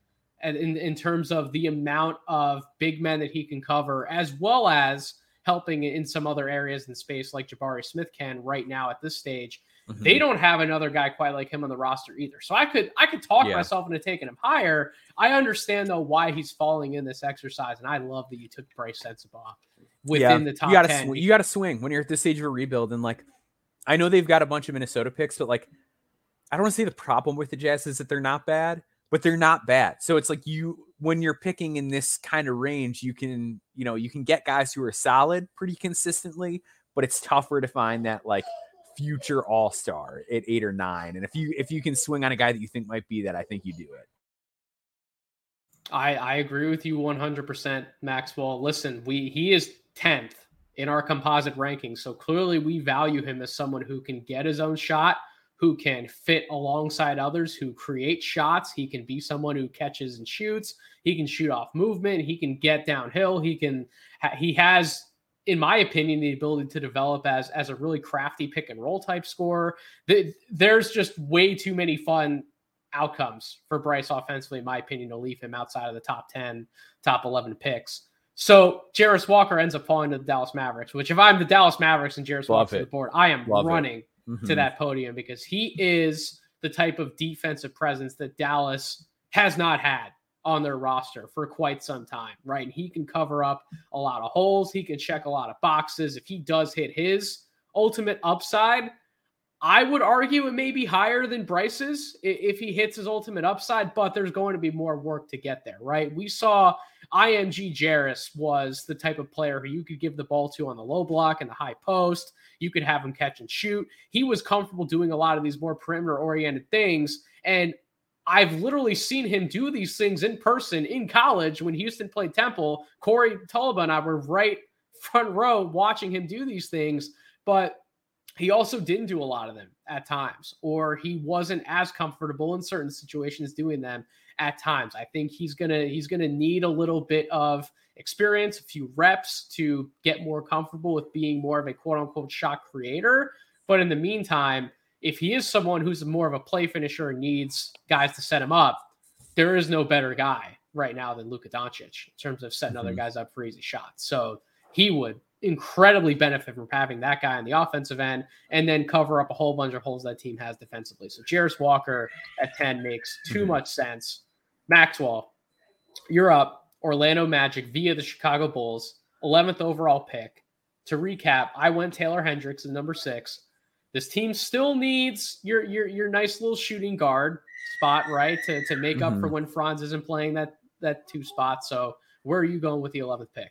And in, in terms of the amount of big men that he can cover, as well as helping in some other areas in space like Jabari Smith can right now at this stage. Mm-hmm. They don't have another guy quite like him on the roster either. So I could I could talk Yeah. myself into taking him higher. I understand though why he's falling in this exercise, and I love that you took Bryce Sensabaugh within the top you gotta ten. sw- you gotta swing when you're at this stage of a rebuild and like i know they've got a bunch of minnesota picks but like i don't want to say the problem with the jazz is that they're not bad but they're not bad so it's like you when you're picking in this kind of range you can you know you can get guys who are solid pretty consistently but it's tougher to find that like future all-star at eight or nine and if you if you can swing on a guy that you think might be that i think you do it I, I agree with you 100%, Maxwell. Listen, we he is 10th in our composite rankings. So clearly we value him as someone who can get his own shot, who can fit alongside others, who create shots. He can be someone who catches and shoots. He can shoot off movement. He can get downhill. He can he has in my opinion the ability to develop as as a really crafty pick and roll type scorer. The- There's just way too many fun outcomes for Bryce offensively, in my opinion, to leave him outside of the top 10, top 11 picks. So Jarace Walker ends up falling to the Dallas Mavericks, which if I'm the Dallas Mavericks and Jarace Love Walker's on the board, I am Love running to Mhm. that podium because he is the type of defensive presence that Dallas has not had on their roster for quite some time, right? And he can cover up a lot of holes. He can check a lot of boxes. If he does hit his ultimate upside, I would argue it may be higher than Bryce's if he hits his ultimate upside, but there's going to be more work to get there, right? We saw IMG Jarace was the type of player who you could give the ball to on the low block and the high post. You could have him catch and shoot. He was comfortable doing a lot of these more perimeter oriented things. And I've literally seen him do these things in person in college when Houston played Temple. Corey Tulaba and I were right front row watching him do these things. But he also didn't do a lot of them at times, or he wasn't as comfortable in certain situations doing them at times. I think he's gonna he's gonna need a little bit of experience, a few reps to get more comfortable with being more of a quote unquote shot creator. But in the meantime, if he is someone who's more of a play finisher and needs guys to set him up, there is no better guy right now than Luka Doncic in terms of setting other Mhm. guys up for easy shots. So he would incredibly benefit from having that guy on the offensive end and then cover up a whole bunch of holes that team has defensively. So Jarace Walker at 10 makes too Mhm. much sense. Maxwell, you're up. Orlando Magic via the Chicago Bulls, 11th overall pick. To recap, I went Taylor Hendricks at number six. This team still needs your your your nice little shooting guard spot, right? To to make up for mm-hmm. when Franz isn't playing that that two spot. So where are you going with the 11th pick?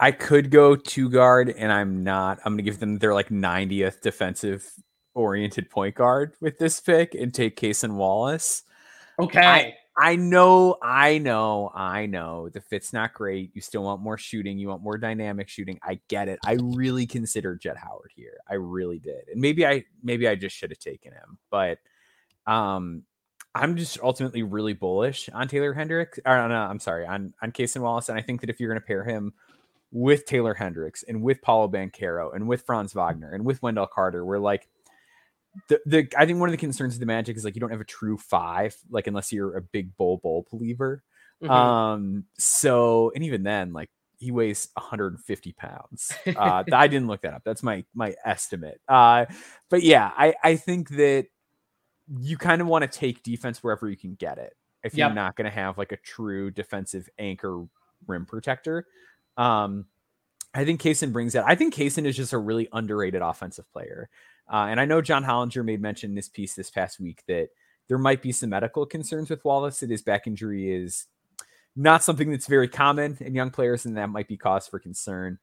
I could go two guard, and I'm not. I'm gonna give them their like 90th defensive oriented point guard with this pick and take Cason Wallace. Okay. I know, I know, I know. The fit's not great. You still want more shooting. You want more dynamic shooting. I get it. I really considered Jett Howard here. I really did. And maybe I maybe I just should have taken him. But um I'm just ultimately really bullish on Taylor Hendricks. Or no, I'm sorry, on on Cason Wallace, and I think that if you're going to pair him with Taylor Hendricks and with Paolo Banchero and with Franz Wagner and with Wendell Carter, we're like the, the I think one of the concerns of the Magic is like you don't have a true five, like unless you're a big Bol Bol believer. Mm-hmm. Um, so and even then, like he weighs 150 pounds. Uh, I didn't look that up. That's my my estimate. Uh, but yeah, I I think that you kind of want to take defense wherever you can get it. If yep. you're not going to have like a true defensive anchor rim protector, um, I think Cason brings that. I think Cason is just a really underrated offensive player. Uh, and I know John Hollinger made mention in this piece this past week that there might be some medical concerns with Wallace. That his back injury is not something that's very common in young players, and that might be cause for concern.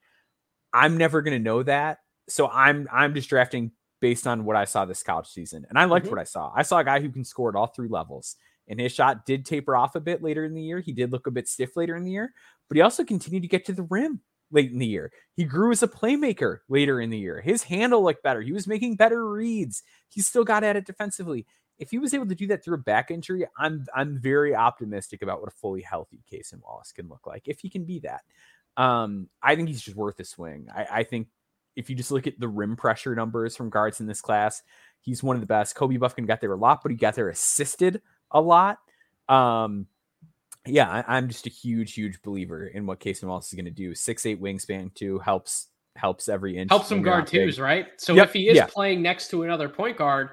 I'm never going to know that, so I'm I'm just drafting based on what I saw this college season, and I liked mm-hmm. what I saw. I saw a guy who can score at all three levels, and his shot did taper off a bit later in the year. He did look a bit stiff later in the year, but he also continued to get to the rim late in the year. He grew as a playmaker later in the year. His handle looked better. He was making better reads. He still got at it defensively. If he was able to do that through a back injury, I'm I'm very optimistic about what a fully healthy Cason Wallace can look like if he can be that. Um, I think he's just worth a swing. I, I think if you just look at the rim pressure numbers from guards in this class, he's one of the best. Kobe Bufkin got there a lot, but he got there assisted a lot. Um, yeah, I, am just a huge, huge believer in what Cason Wallace is going to do. Six eight wingspan too helps helps every inch. Helps some guard twos, right? So yep, if he is yeah. playing next to another point guard,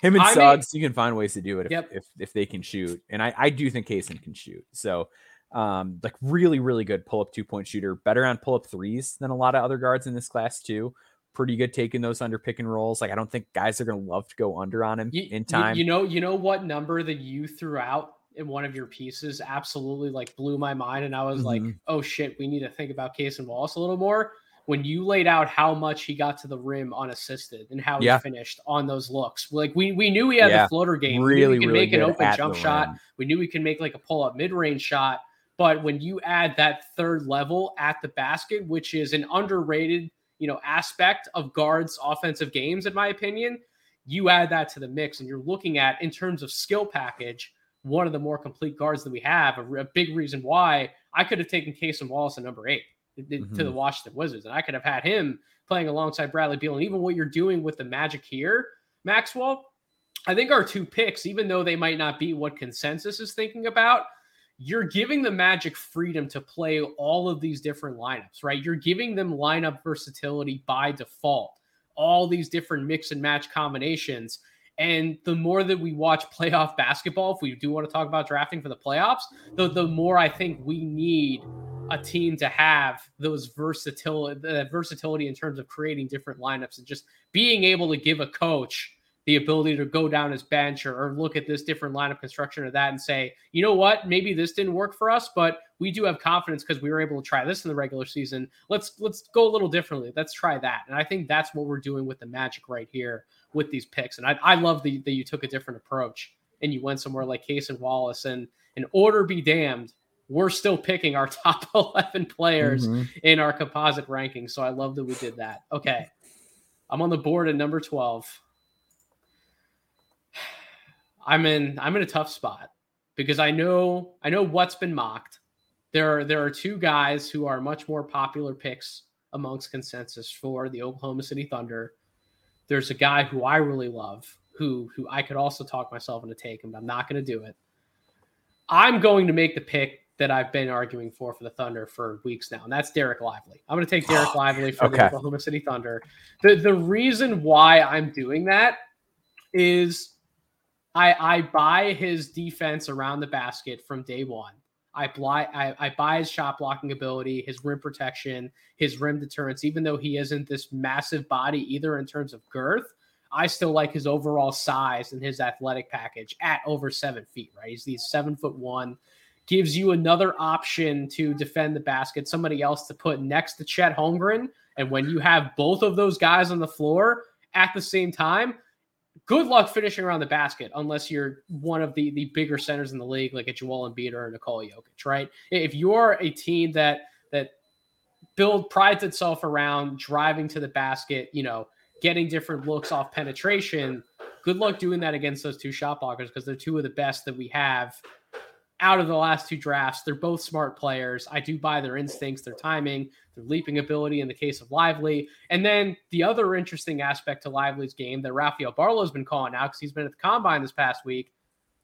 him and I Suggs, mean, you can find ways to do it if, yep. if, if they can shoot. And I, I do think Cason can shoot. So um, like really, really good pull up two point shooter, better on pull up threes than a lot of other guards in this class too. Pretty good taking those under pick and rolls. Like I don't think guys are going to love to go under on him you, in time. You, you know, you know what number that you threw out in one of your pieces absolutely like blew my mind, and I was mm-hmm. like, oh shit, we need to think about Cason Wallace a little more. When you laid out how much he got to the rim unassisted and how yeah. he finished on those looks, like we we knew he had yeah. the floater game. Really, we could really make an open jump shot. Rim. We knew we could make like a pull up mid range shot but when you add that third level at the basket, which is an underrated, you know, aspect of guards' offensive games, in my opinion, you add that to the mix, and you're looking at in terms of skill package, one of the more complete guards that we have. A, a big reason why I could have taken Cason Wallace at number 8 mm-hmm. to the Washington Wizards, and I could have had him playing alongside Bradley Beal. And even what you're doing with the Magic here, Maxwell, I think our two picks, even though they might not be what consensus is thinking about, you're giving the Magic freedom to play all of these different lineups, right? You're giving them lineup versatility by default, all these different mix and match combinations. And the more that we watch playoff basketball, if we do want to talk about drafting for the playoffs, the, the more I think we need a team to have those versatility, the versatility in terms of creating different lineups and just being able to give a coach the ability to go down his bench or, or, look at this different line of construction or that and say, you know what, maybe this didn't work for us, but we do have confidence because we were able to try this in the regular season. Let's let's go a little differently. Let's try that. And I think that's what we're doing with the Magic right here with these picks. And I, I love the, that you took a different approach and you went somewhere like Cason Wallace. And in order be damned, we're still picking our top 11 players mm-hmm. in our composite ranking. So I love that we did that. Okay. I'm on the board at number 12. I'm in I'm in a tough spot because I know I know what's been mocked. There are there are two guys who are much more popular picks amongst consensus for the Oklahoma City Thunder. There's a guy who I really love who who I could also talk myself into taking, but I'm not going to do it. I'm going to make the pick that I've been arguing for for the Thunder for weeks now, and that's Derek Lively. I'm going to take Derek Lively for okay. the Oklahoma City Thunder. The the reason why I'm doing that is I I buy his defense around the basket from day one. I buy I, I buy his shot blocking ability, his rim protection, his rim deterrence. Even though he isn't this massive body either in terms of girth, I still like his overall size and his athletic package at over seven feet. Right, he's these seven foot one, gives you another option to defend the basket, somebody else to put next to Chet Holmgren. And when you have both of those guys on the floor at the same time, good luck finishing around the basket unless you're one of the the bigger centers in the league, like a Joel Embiid or a Nikola Jokic, right? If you're a team that that build prides itself around driving to the basket, you know, getting different looks off penetration, good luck doing that against those two shot blockers because they're two of the best that we have out of the last two drafts. They're both smart players. I do buy their instincts, their timing, their leaping ability in the case of Lively. And then the other interesting aspect to Lively's game that Rafael Barlowe's been calling out because he's been at the combine this past week.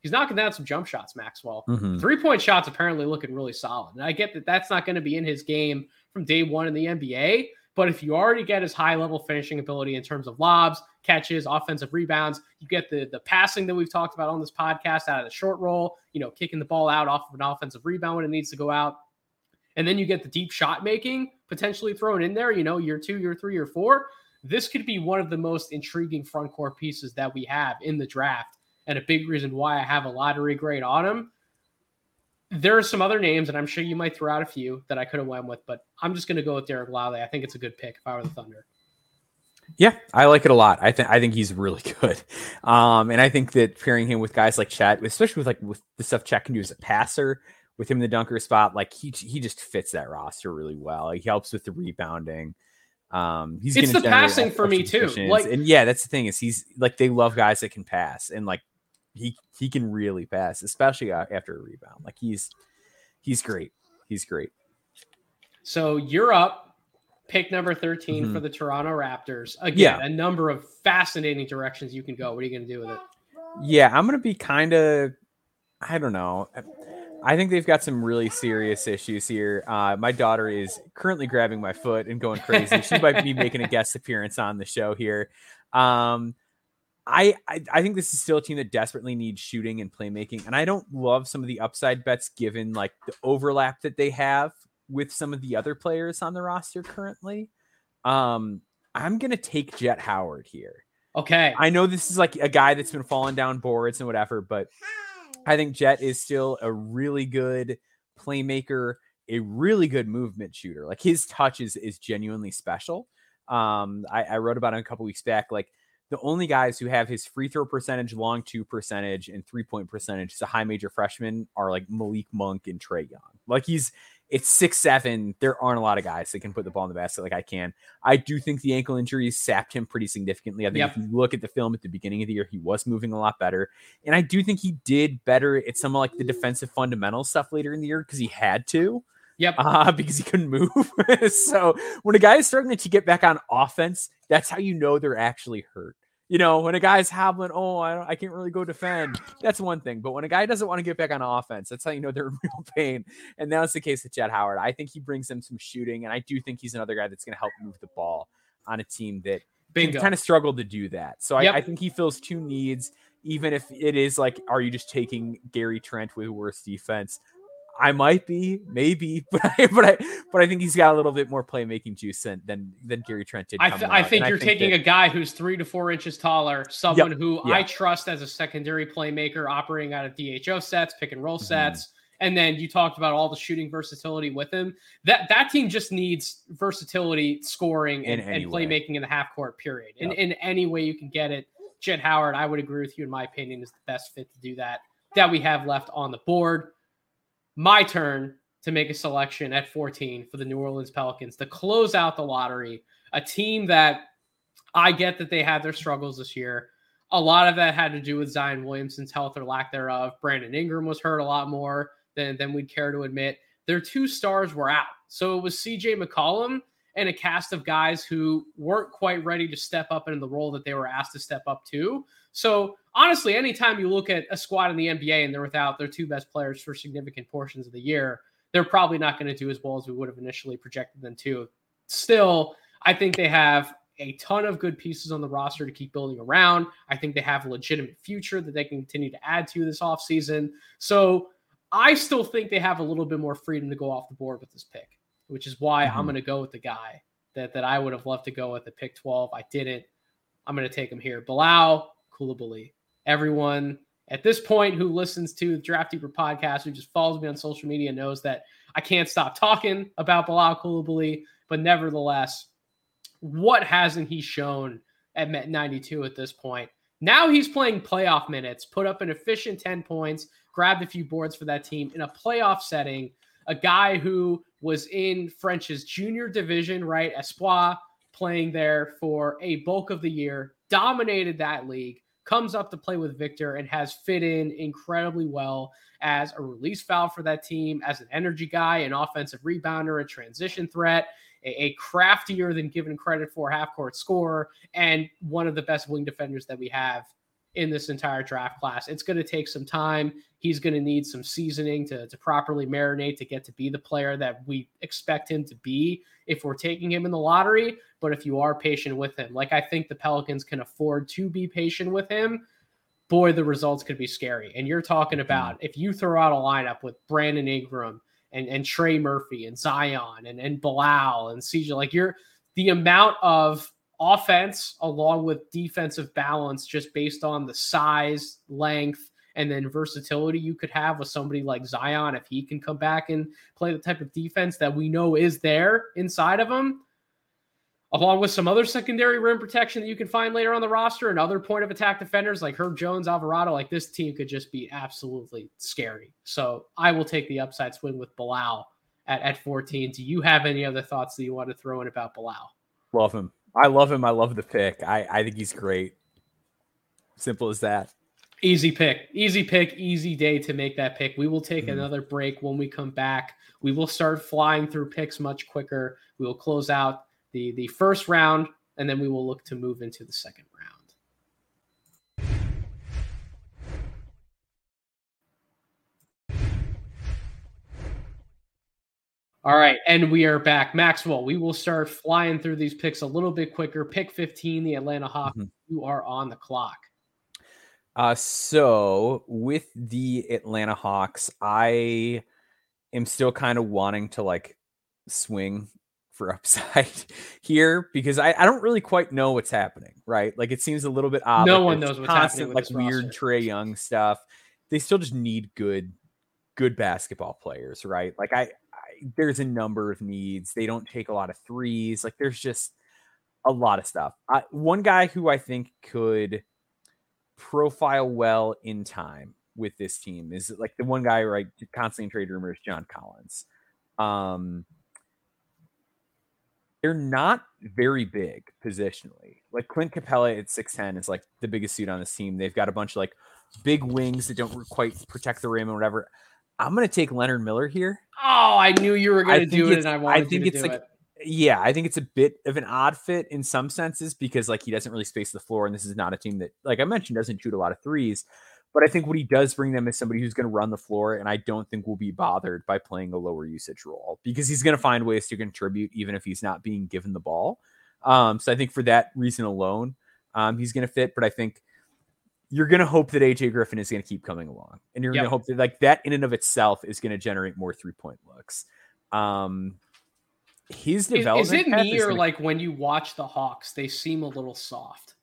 He's knocking down some jump shots, Maxwell. Mm-hmm. Three point shots apparently looking really solid. And I get that that's not going to be in his game from day one in the NBA. But if you already get his high level finishing ability in terms of lobs, catches, offensive rebounds, you get the the passing that we've talked about on this podcast out of the short roll, you know, kicking the ball out off of an offensive rebound when it needs to go out. And then you get the deep shot making potentially thrown in there, you know, year two, year three, year four. This could be one of the most intriguing front court pieces that we have in the draft. And a big reason why I have a lottery grade on him there are some other names, and I'm sure you might throw out a few that I could have went with, but I'm just going to go with Derek Lively. I think it's a good pick if I were the Thunder. Yeah, I like it a lot. I think I think he's really good, um, and I think that pairing him with guys like Chet, especially with like with the stuff Chet can do as a passer, with him in the dunker spot, like he he just fits that roster really well. He helps with the rebounding. Um, he's it's the passing for me too. Like, and yeah, that's the thing is he's like they love guys that can pass, and like he he can really pass, especially after a rebound. Like he's he's great. He's great. So you're up, pick number 13 mm-hmm. for the Toronto Raptors. Again, yeah. a number of fascinating directions you can go. What are you going to do with it? Yeah, I'm going to be kind of I don't know. I think they've got some really serious issues here. Uh, my daughter is currently grabbing my foot and going crazy. she might be making a guest appearance on the show here. Um, I, I, I think this is still a team that desperately needs shooting and playmaking, and I don't love some of the upside bets given like the overlap that they have with some of the other players on the roster currently. Um, I'm gonna take Jett Howard here. Okay, I know this is like a guy that's been falling down boards and whatever, but I think Jett is still a really good playmaker, a really good movement shooter. Like his touch is is genuinely special. Um, I, I wrote about it a couple weeks back, like the only guys who have his free throw percentage, long two percentage, and three point percentage as a high major freshman are like Malik Monk and Trae Young. Like he's it's six seven. There aren't a lot of guys that can put the ball in the basket like I can. I do think the ankle injuries sapped him pretty significantly. I think yep. if you look at the film at the beginning of the year, he was moving a lot better, and I do think he did better at some of like the defensive fundamental stuff later in the year because he had to. Yep. Uh, because he couldn't move. so when a guy is struggling to get back on offense, that's how you know they're actually hurt. You know, when a guy's hobbling, oh, I, I can't really go defend. That's one thing. But when a guy doesn't want to get back on offense, that's how you know they're in real pain. And that's the case with Jett Howard. I think he brings them some shooting, and I do think he's another guy that's going to help move the ball on a team that kind of struggled to do that. So yep. I, I think he fills two needs even if it is like, are you just taking Gary Trent with worse defense? I might be, maybe, but I, but I, but I think he's got a little bit more playmaking juice than than, than Gary Trent did. I, th- I think you're I think taking that, a guy who's three to four inches taller, someone yep, who I trust as a secondary playmaker, operating out of DHO sets, pick and roll mm-hmm. sets. And then you talked about all the shooting versatility with him. That that team just needs versatility, scoring, and, and playmaking in the half court. Period. Yep. In in any way you can get it. Jett Howard, I would agree with you. In my opinion, is the best fit to do that that we have left on the board my turn to make a selection at 14 for the New Orleans Pelicans to close out the lottery. A team that I get that they had their struggles this year. A lot of that had to do with Zion Williamson's health or lack thereof. Brandon Ingram was hurt a lot more than, than we'd care to admit. Their two stars were out. So it was CJ McCollum and a cast of guys who weren't quite ready to step up into the role that they were asked to step up to. So honestly, anytime you look at a squad in the NBA and they're without their two best players for significant portions of the year, they're probably not going to do as well as we would have initially projected them to. Still, I think they have a ton of good pieces on the roster to keep building around. I think they have a legitimate future that they can continue to add to this offseason. So I still think they have a little bit more freedom to go off the board with this pick, which is why mm-hmm. I'm going to go with the guy that, that I would have loved to go with at pick 12. I didn't. I'm going to take him here. Bilal, Coulibaly. Everyone at this point who listens to the Draft Deeper podcast, who just follows me on social media, knows that I can't stop talking about Bilal Coulibaly. But nevertheless, what hasn't he shown at Met 92 at this point? Now he's playing playoff minutes, put up an efficient 10 points, grabbed a few boards for that team in a playoff setting. A guy who was in French's junior division, right? Espoir, playing there for a bulk of the year, dominated that league, comes up to play with Victor and has fit in incredibly well as a release valve for that team, as an energy guy, an offensive rebounder, a transition threat, a, a craftier than given credit for half court scorer, and one of the best wing defenders that we have in this entire draft class. It's going to take some time. He's going to need some seasoning to, to properly marinate to get to be the player that we expect him to be if we're taking him in the lottery. But if you are patient with him, like I think the Pelicans can afford to be patient with him, boy, the results could be scary. And you're talking mm-hmm. about if you throw out a lineup with Brandon Ingram and, and Trey Murphy and Zion and, and Bilal and CJ, like you're the amount of offense along with defensive balance just based on the size, length, and then versatility you could have with somebody like Zion if he can come back and play the type of defense that we know is there inside of him, along with some other secondary rim protection that you can find later on the roster and other point of attack defenders like Herb Jones, Alvarado. Like this team could just be absolutely scary. So I will take the upside swing with Bilal at, at 14. Do you have any other thoughts that you want to throw in about Bilal? Love him. I love him. I love the pick. I, I think he's great. Simple as that. Easy pick. Easy pick. Easy day to make that pick. We will take mm-hmm. another break when we come back. We will start flying through picks much quicker. We will close out the the first round and then we will look to move into the second round. All right, and we are back. Maxwell, we will start flying through these picks a little bit quicker. Pick 15, the Atlanta Hawks. Mm-hmm. You are on the clock. Uh, so with the Atlanta Hawks, I am still kind of wanting to like swing for upside here because I, I don't really quite know what's happening, right? Like it seems a little bit odd. No one knows what's constant, happening. like weird Trae Young stuff. They still just need good, good basketball players, right? Like I, there's a number of needs. They don't take a lot of threes. Like there's just a lot of stuff. I, one guy who I think could profile well in time with this team is like the one guy right constantly trade rumors, John Collins. Um, they're not very big positionally. Like Clint Capela at 6'10 is like the biggest suit on this team. They've got a bunch of like big wings that don't quite protect the rim or whatever. I'm going to take Leonard Miller here. Oh, I knew you were going to do it, and I wanted I think it's like, it. Yeah, I think it's a bit of an odd fit in some senses because like he doesn't really space the floor, and this is not a team that, like I mentioned, doesn't shoot a lot of threes. But I think what he does bring them is somebody who's going to run the floor, and I don't think will be bothered by playing a lower usage role because he's going to find ways to contribute even if he's not being given the ball. Um, so I think for that reason alone, um, he's going to fit. But I think you're going to hope that AJ Griffin is going to keep coming along, and you're yep. going to hope that like that in and of itself is going to generate more three point looks. Um, his development is, is it me or gonna... like when you watch the Hawks, they seem a little soft,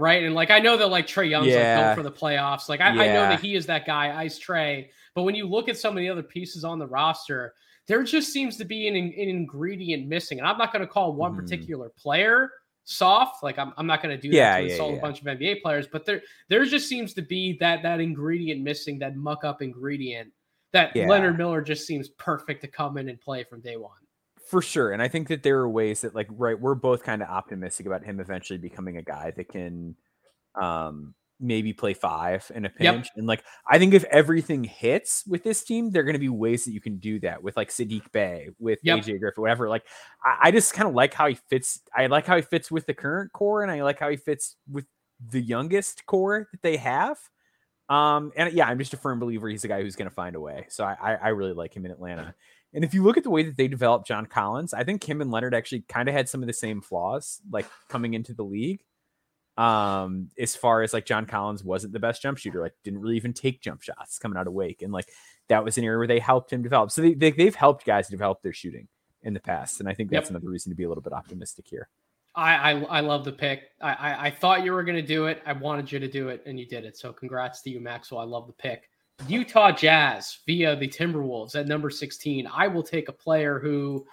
right? And like I know that like Trae Young's yeah. like built for the playoffs. Like I, yeah. I know that he is that guy, Ice Trae. But when you look at some of the other pieces on the roster, there just seems to be an, an ingredient missing. And I'm not going to call one mm. particular player soft. Like I'm, I'm not going to do yeah, that to yeah. a bunch of NBA players, but there there just seems to be that that ingredient missing, that muck up ingredient that. Leonard Miller just seems perfect to come in and play from day one. For sure. And I think that there are ways that like right, we're both kind of optimistic about him eventually becoming a guy that can um maybe play five in a pinch. Yep. And like, I think if everything hits with this team, there are going to be ways that you can do that with like Saddiq Bey, with yep. AJ Griffin, whatever. Like, I, I just kind of like how he fits. I like how he fits with the current core, and I like how he fits with the youngest core that they have. Um, and yeah, I'm just a firm believer he's a guy who's going to find a way. So I, I really like him in Atlanta. And if you look at the way that they developed John Collins, I think Kim and Leonard actually kind of had some of the same flaws, like coming into the league. Um, as far as like John Collins wasn't the best jump shooter, like didn't really even take jump shots coming out of Wake, and like that was an area where they helped him develop. So they, they have helped guys develop their shooting in the past, and I think that's yep. another reason to be a little bit optimistic here. I, I, I love the pick. I, I, I thought you were going to do it. I wanted you to do it, and you did it. So congrats to you, Maxwell. I love the pick. Utah Jazz via the Timberwolves at number 16. I will take a player who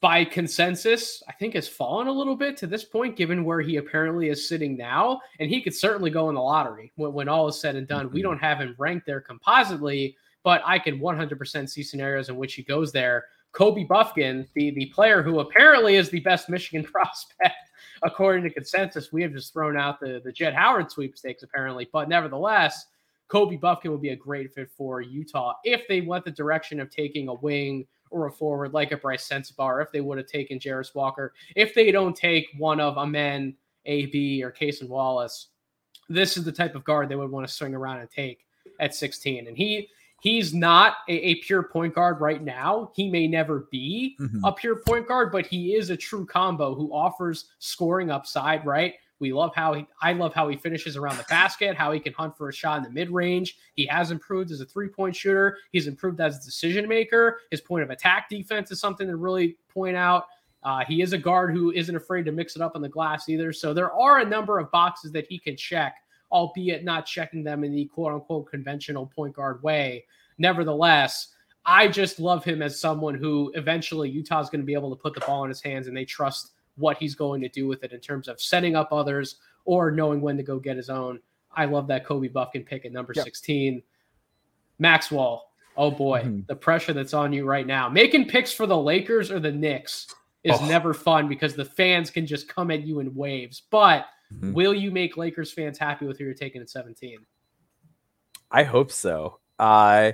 by consensus, I think has fallen a little bit to this point, given where he apparently is sitting now. And he could certainly go in the lottery when, when all is said and done. Mm-hmm. We don't have him ranked there compositely, but I can 100% see scenarios in which he goes there. Kobe Bufkin, the, the player who apparently is the best Michigan prospect according to consensus, we have just thrown out the, the Jett Howard sweepstakes, apparently. But nevertheless, Kobe Bufkin would be a great fit for Utah if they went the direction of taking a wing or a forward like a Bryce Sensabaugh, if they would have taken Jarace Walker, if they don't take one of Amen, AB, or Cason Wallace, this is the type of guard they would want to swing around and take at 16. And he he's not a, a pure point guard right now. He may never be mm-hmm. a pure point guard, but he is a true combo who offers scoring upside, right? We love how he, I love how he finishes around the basket, how he can hunt for a shot in the mid range. He has improved as a three point shooter. He's improved as a decision maker. His point of attack defense is something to really point out. Uh, he is a guard who isn't afraid to mix it up on the glass either. So there are a number of boxes that he can check, albeit not checking them in the quote unquote conventional point guard way. Nevertheless, I just love him as someone who eventually Utah's going to be able to put the ball in his hands and they trust what he's going to do with it in terms of setting up others or knowing when to go get his own. I love that Kobe Bufkin pick at number yep. 16. Maxwell, oh boy, mm-hmm. the pressure that's on you right now. Making picks for the Lakers or the Knicks is oh. never fun because the fans can just come at you in waves. But mm-hmm. will you make Lakers fans happy with who you're taking at 17? I hope so. Uh,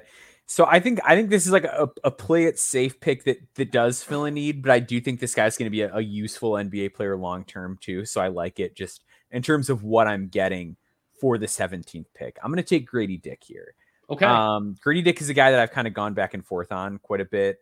so I think I think this is like a, a play it safe pick that that does fill a need, but I do think this guy's going to be a, a, useful NBA player long term too. So I like it just in terms of what I'm getting for the 17th pick. I'm going to take Grady Dick here. Okay. Um, Grady Dick is a guy that I've kind of gone back and forth on quite a bit.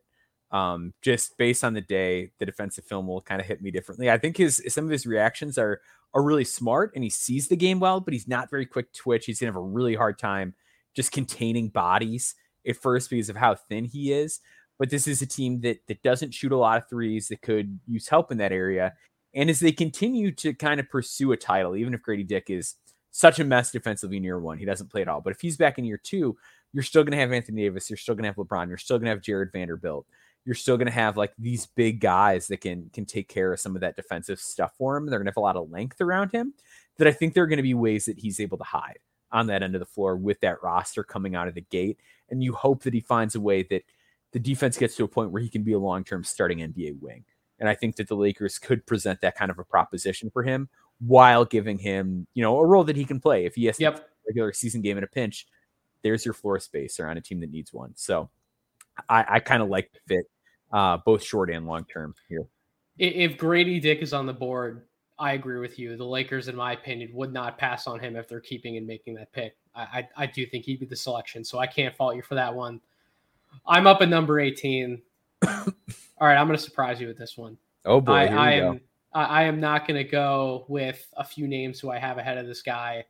Um, just based on the day, the defensive film will kind of hit me differently. I think his some of his reactions are are really smart, and he sees the game well, but he's not very quick twitch. He's gonna have a really hard time just containing bodies at first because of how thin he is. But this is a team that that doesn't shoot a lot of threes that could use help in that area. And as they continue to kind of pursue a title, even if Grady Dick is such a mess defensively in year one, he doesn't play at all. But if he's back in year two, you're still going to have Anthony Davis. You're still going to have LeBron. You're still going to have Jarred Vanderbilt. You're still going to have like these big guys that can can take care of some of that defensive stuff for him. They're going to have a lot of length around him. That I think there are going to be ways that he's able to hide on that end of the floor with that roster coming out of the gate. And you hope that he finds a way that the defense gets to a point where he can be a long term starting NBA wing. And I think that the Lakers could present that kind of a proposition for him while giving him, you know, a role that he can play. If he has yep. a regular season game in a pinch, there's your floor spacer on a team that needs one. So I, I kind of like the fit, uh, both short and long term here. If Grady Dick is on the board, I agree with you. The Lakers, in my opinion, would not pass on him if they're keeping and making that pick. I, I, I do think he'd be the selection, so I can't fault you for that one. I'm up at number 18. All right, I'm going to surprise you with this one. Oh boy, I, I am. I am not going to go with a few names who I have ahead of this guy,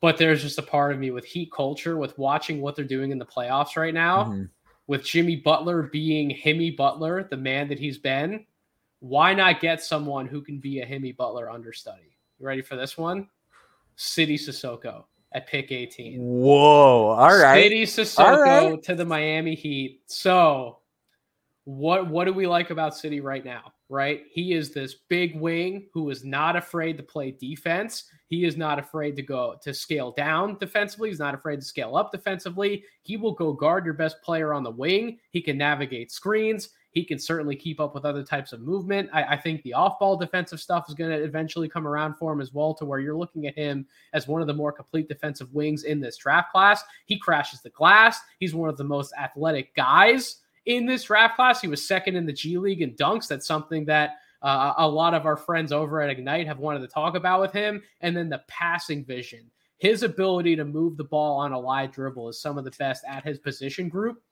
but there's just a part of me with Heat culture, with watching what they're doing in the playoffs right now, mm-hmm. with Jimmy Butler being Himmy Butler, the man that he's been why not get someone who can be a Himmy Butler understudy? You ready for this one? Sidy Cissoko at pick 18. Whoa. All right. Sidy Cissoko right. to the Miami Heat. So what what do we like about Sidy right now? Right? He is this big wing who is not afraid to play defense. He is not afraid to go to scale down defensively. He's not afraid to scale up defensively. He will go guard your best player on the wing. He can navigate screens. He can certainly keep up with other types of movement. I, I think the off ball defensive stuff is going to eventually come around for him as well, to where you're looking at him as one of the more complete defensive wings in this draft class. He crashes the glass. He's one of the most athletic guys in this draft class. He was second in the G League in dunks. That's something that uh, a lot of our friends over at Ignite have wanted to talk about with him. And then the passing vision. His ability to move the ball on a live dribble is some of the best at his position group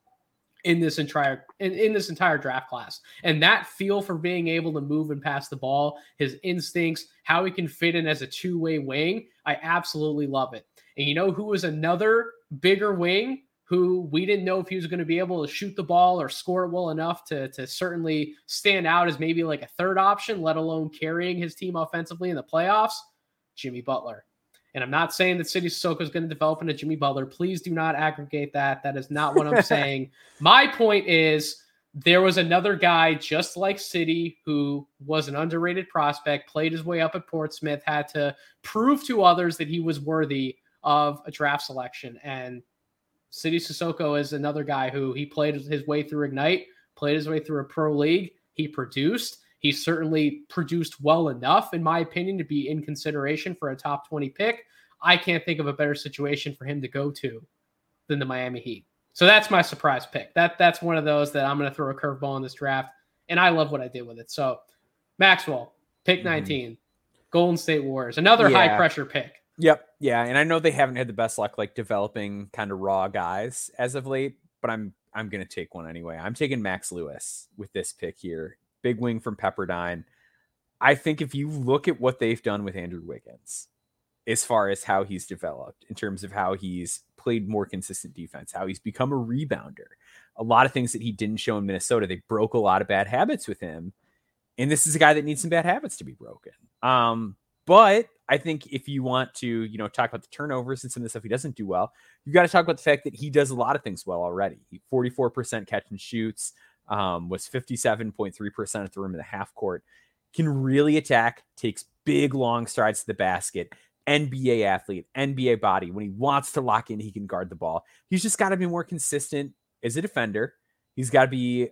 in this entire in, in this entire draft class. And that feel for being able to move and pass the ball, his instincts, how he can fit in as a two-way wing, I absolutely love it. And you know who was another bigger wing who we didn't know if he was going to be able to shoot the ball or score well enough to, to certainly stand out as maybe like a third option, let alone carrying his team offensively in the playoffs? Jimmy Butler. And I'm not saying that Sidy Cissoko is going to develop into Jimmy Butler. Please do not aggregate that. That is not what I'm saying. My point is there was another guy just like Sidy who was an underrated prospect, played his way up at Portsmouth, had to prove to others that he was worthy of a draft selection. And Sidy Cissoko is another guy who he played his way through Ignite, played his way through a pro league. He produced He's certainly produced well enough, in my opinion, to be in consideration for a top 20 pick. I can't think of a better situation for him to go to than the Miami Heat. So that's my surprise pick. That that's one of those that I'm going to throw a curveball in this draft, and I love what I did with it. So Maxwell, pick mm-hmm. 19, mm-hmm. Golden State Warriors, another yeah. high pressure pick. Yep, yeah, and I know they haven't had the best luck like developing kind of raw guys as of late, but I'm I'm going to take one anyway. I'm taking Max Lewis with this pick here. Big wing from Pepperdine. I think if you look at what they've done with Andrew Wiggins, as far as how he's developed in terms of how he's played more consistent defense, how he's become a rebounder. A lot of things that he didn't show in Minnesota. They broke a lot of bad habits with him. And this is a guy that needs some bad habits to be broken. Um, but I think if you want to, you know, talk about the turnovers and some of the stuff he doesn't do well, you got to talk about the fact that he does a lot of things well already. 44% catch and shoots, um, was 57.3% at the rim in the half court, can really attack, takes big long strides to the basket, NBA athlete, NBA body. When he wants to lock in, he can guard the ball. He's just got to be more consistent as a defender. He's got to be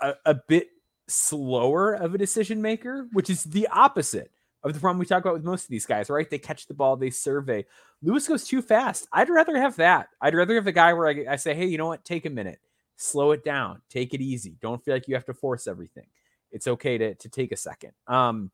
a, a, bit slower of a decision maker, which is the opposite of the problem we talk about with most of these guys, right? They catch the ball, they survey. Lewis goes too fast. I'd rather have that. I'd rather have a guy where I, I say, hey, you know what? Take a minute, slow it down, take it easy. Don't feel like you have to force everything. It's okay to, to take a second. Um,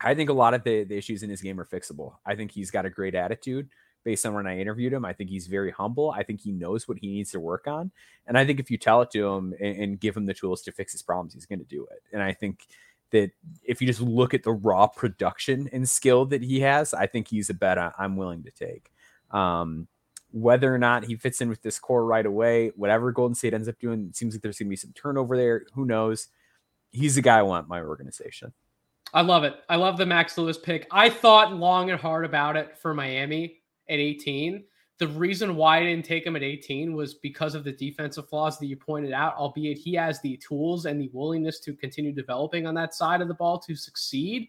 I think a lot of the, the issues in his game are fixable. I think he's got a great attitude based on when I interviewed him. I think he's very humble. I think he knows what he needs to work on. And I think if you tell it to him and, and give him the tools to fix his problems, he's going to do it. And I think that if you just look at the raw production and skill that he has, I think he's a bet I'm willing to take. Um, whether or not he fits in with this core right away, whatever Golden State ends up doing, it seems like there's going to be some turnover there. Who knows? He's the guy I want my organization. I love it. I love the Max Lewis pick. I thought long and hard about it for Miami at 18. The reason why I didn't take him at 18 was because of the defensive flaws that you pointed out, albeit he has the tools and the willingness to continue developing on that side of the ball to succeed.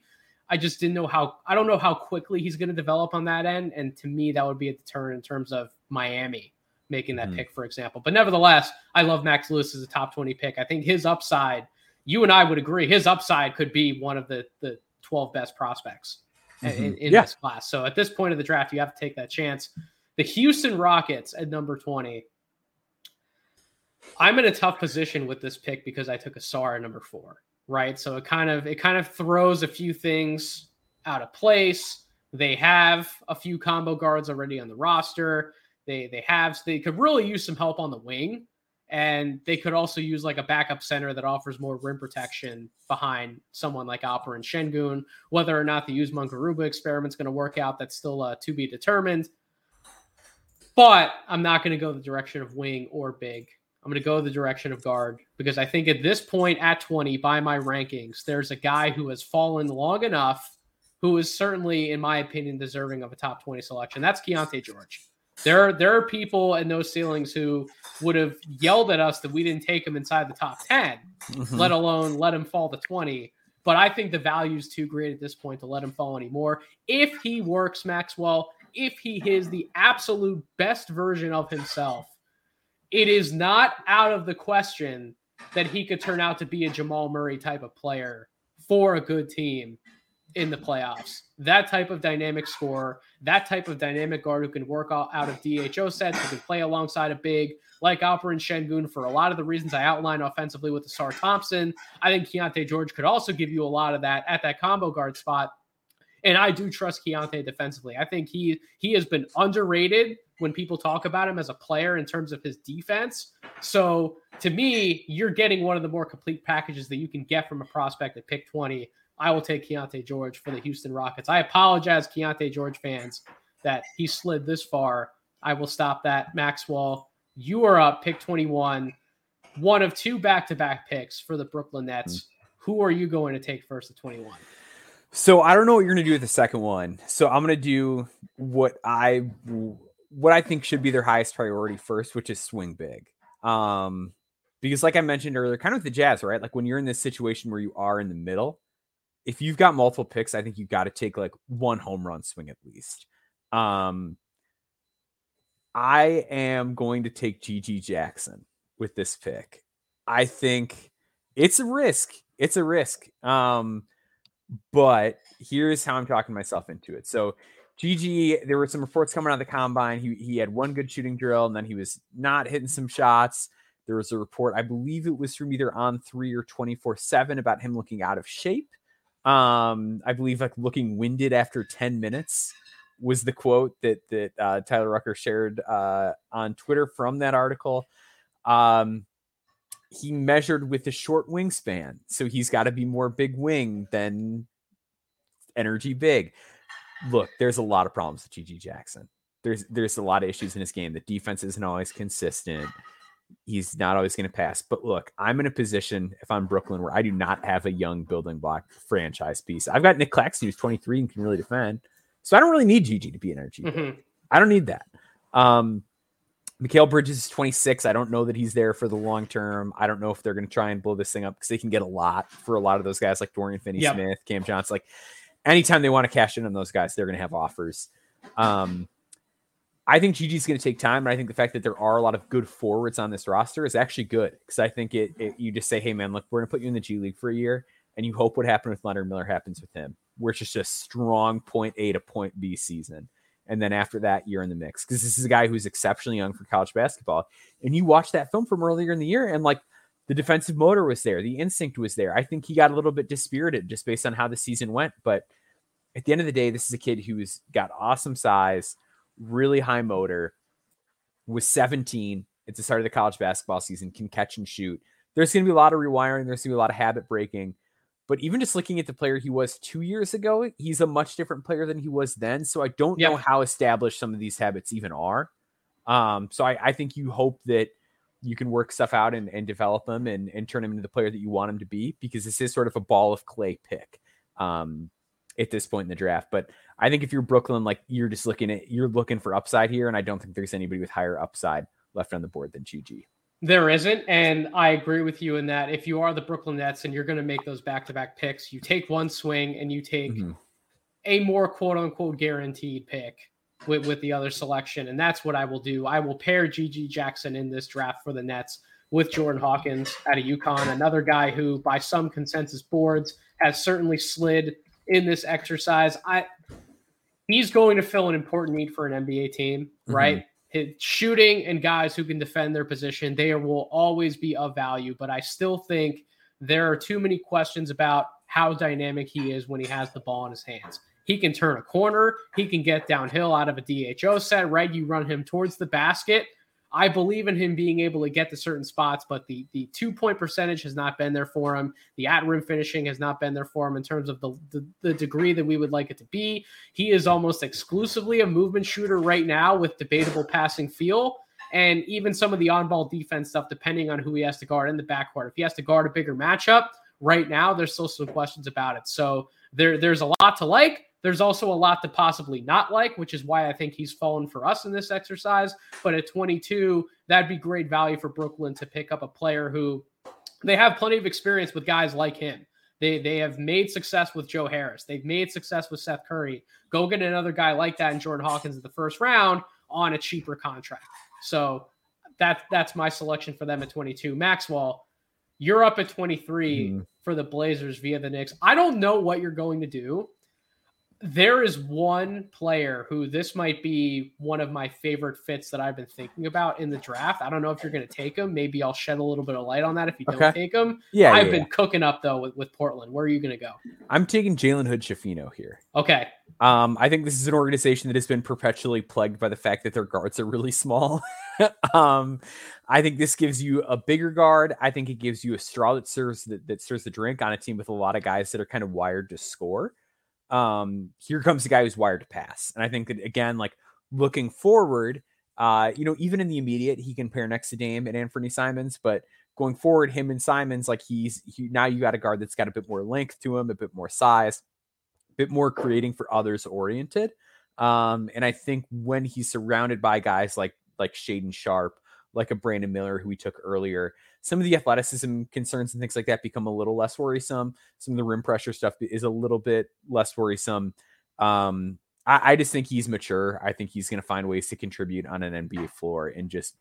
I just didn't know how, I don't know how quickly he's going to develop on that end. And to me, that would be a deterrent in terms of Miami making that mm-hmm. pick, for example. But nevertheless, I love Max Lewis as a top 20 pick. I think his upside – you and I would agree his upside could be one of the the 12 best prospects mm-hmm. in, in yeah. this class. So at this point of the draft, you have to take that chance. The Houston Rockets at number 20. I'm in a tough position with this pick because I took Ausar at number four, right? So it kind of it kind of throws a few things out of place. They have a few combo guards already on the roster. They they have so they could really use some help on the wing and they could also use like a backup center that offers more rim protection behind someone like Alperen Sengun. Whether or not the Usman experiment is going to work out, that's still uh, to be determined. But I'm not going to go the direction of wing or big. I'm going to go the direction of guard because I think at this point at 20, by my rankings, there's a guy who has fallen long enough, who is certainly, in my opinion, deserving of a top 20 selection. That's Keyonte George. There, there are people in those ceilings who would have yelled at us that we didn't take him inside the top 10, mm-hmm. let alone let him fall to 20. But I think the value is too great at this point to let him fall anymore. If he works, Maxwell, if he is the absolute best version of himself, it is not out of the question that he could turn out to be a Jamal Murray type of player for a good team in the playoffs. That type of dynamic scorer, that type of dynamic guard who can work out of DHO sets, who can play alongside a big like Alperen Sengun for a lot of the reasons I outlined offensively with Ausar Thompson. I think Keyonte George could also give you a lot of that at that combo guard spot. And I do trust Keyonte defensively. I think he he has been underrated when people talk about him as a player in terms of his defense. So to me, you're getting one of the more complete packages that you can get from a prospect at pick 20 I will take Keyonte George for the Houston Rockets. I apologize, Keyonte George fans, that he slid this far. I will stop that. Maxwell, you are up, pick 21, one of two back to back picks for the Brooklyn Nets. Mm-hmm. Who are you going to take first at 21? So I don't know what you're going to do with the second one. So I'm going to do what I what I think should be their highest priority first, which is swing big. Um, because like I mentioned earlier, kind of with the Jazz, right? Like when you're in this situation where you are in the middle, if you've got multiple picks, I think you've got to take like one home run swing at least. Um, I am going to take GG Jackson with this pick. I think it's a risk. It's a risk. Um, but here's how I'm talking myself into it. So GG, there were some reports coming out of the combine. He he had one good shooting drill, and then he was not hitting some shots. There was a report, I believe it was from either on three or 24 7 about him looking out of shape. Um, I believe like looking winded after 10 minutes was the quote that that uh, Tyler Rucker shared uh, on Twitter from that article. Um, he measured with a short wingspan, so he's got to be more big wing than energy big. Look, there's a lot of problems with GG Jackson. There's there's a lot of issues in his game. The defense isn't always consistent. He's not always going to pass. But look, I'm in a position if I'm Brooklyn where I do not have a young building block franchise piece. I've got Nick Claxton who's 23 and can really defend. So I don't really need GG to be an energy. Mm-hmm. I don't need that. Um, Mikal Bridges is 26. I don't know that he's there for the long term. I don't know if they're going to try and blow this thing up because they can get a lot for a lot of those guys like Dorian Finney yep. Smith, Cam Johnson. Like anytime they want to cash in on those guys, they're going to have offers. Um, I think GG is going to take time, and I think the fact that there are a lot of good forwards on this roster is actually good because I think it, it, You just say, "Hey, man, look, we're going to put you in the G League for a year," and you hope what happened with Leonard Miller happens with him, where it's just strong point A to point B season. And then after that you're in the mix because this is a guy who's exceptionally young for college basketball. And you watch that film from earlier in the year and like the defensive motor was there the instinct was there. I think he got a little bit dispirited just based on how the season went but at the end of the day this is a kid who's got awesome size really high motor was 17 at the start of the college basketball season can catch and shoot there's going to be a lot of rewiring there's going to be a lot of habit breaking but even just looking at the player he was two years ago, he's a much different player than he was then. So I don't yep. know how established some of these habits even are. Um, so I, I, think you hope that you can work stuff out and, and develop them and, and turn him into the player that you want him to be because this is sort of a ball of clay pick um, at this point in the draft. But I think if you're Brooklyn, like you're just looking at you're looking for upside here, and I don't think there's anybody with higher upside left on the board than GG. There isn't. And I agree with you in that if you are the Brooklyn Nets and you're going to make those back to back picks, you take one swing and you take mm-hmm. a more quote unquote guaranteed pick with, with the other selection. And that's what I will do. I will pair GG Jackson in this draft for the Nets with Jordan Hawkins out of UConn, another guy who, by some consensus boards, has certainly slid in this exercise. I he's going to fill an important need for an NBA team, right? Mm-hmm his shooting and guys who can defend their position, they will always be of value. But I still think there are too many questions about how dynamic he is when he has the ball in his hands. He can turn a corner, he can get downhill out of a DHO set, right? You run him towards the basket. I believe in him being able to get to certain spots, but the the two point percentage has not been there for him. The at rim finishing has not been there for him in terms of the, the, the degree that we would like it to be. He is almost exclusively a movement shooter right now with debatable passing feel. And even some of the on ball defense stuff, depending on who he has to guard in the backcourt. If he has to guard a bigger matchup right now, there's still some questions about it. So there, there's a lot to like. There's also a lot to possibly not like, which is why I think he's fallen for us in this exercise. But at 22, that'd be great value for Brooklyn to pick up a player who they have plenty of experience with guys like him. They they have made success with Joe Harris. They've made success with Seth Curry. Go get another guy like that in Jordan Hawkins in the first round on a cheaper contract. So that's that's my selection for them at 22. Maxwell, you're up at 23 mm. for the Blazers via the Knicks. I don't know what you're going to do there is one player who this might be one of my favorite fits that I've been thinking about in the draft. I don't know if you're going to take him. Maybe I'll shed a little bit of light on that if you okay. don't take him. Yeah, I've yeah, been yeah. cooking up though with, with Portland. Where are you going to go? I'm taking Jalen Hood Schifino here. Okay. Um, I think this is an organization that has been perpetually plagued by the fact that their guards are really small. um, I think this gives you a bigger guard. I think it gives you a straw that serves that, that serves the drink on a team with a lot of guys that are kind of wired to score um, here comes the guy who's wired to pass. And I think that again, like looking forward, uh, you know, even in the immediate, he can pair next to Dame and Anthony Simons, but going forward, him and Simons, like he's he, now you got a guard that's got a bit more length to him, a bit more size, a bit more creating for others oriented. Um, and I think when he's surrounded by guys like like Shaedon Sharpe, like a Brandon Miller who we took earlier, some of the athleticism concerns and things like that become a little less worrisome. Some of the rim pressure stuff is a little bit less worrisome. Um, I, I just think he's mature. I think he's going to find ways to contribute on an NBA floor and just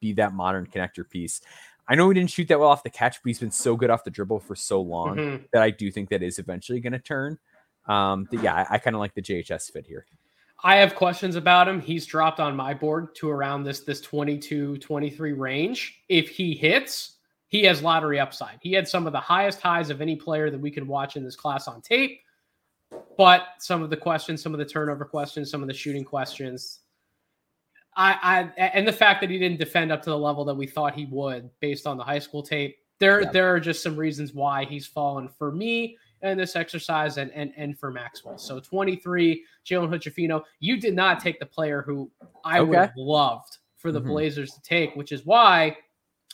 be that modern connector piece. I know he didn't shoot that well off the catch, but he's been so good off the dribble for so long Mhm. that I do think that is eventually going to turn. Um, but yeah, I, I kind of like the JHS fit here. I have questions about him. He's dropped on my board to around this this 22 23 range. If he hits, he has lottery upside. He had some of the highest highs of any player that we could watch in this class on tape. But some of the questions, some of the turnover questions, some of the shooting questions, I, I and the fact that he didn't defend up to the level that we thought he would based on the high school tape, there Yeah. there are just some reasons why he's fallen for me in this exercise and and and for Maxwell. So 23, Jalen Hood you did not take the player who I would have loved for the Mhm. Blazers to take, which is why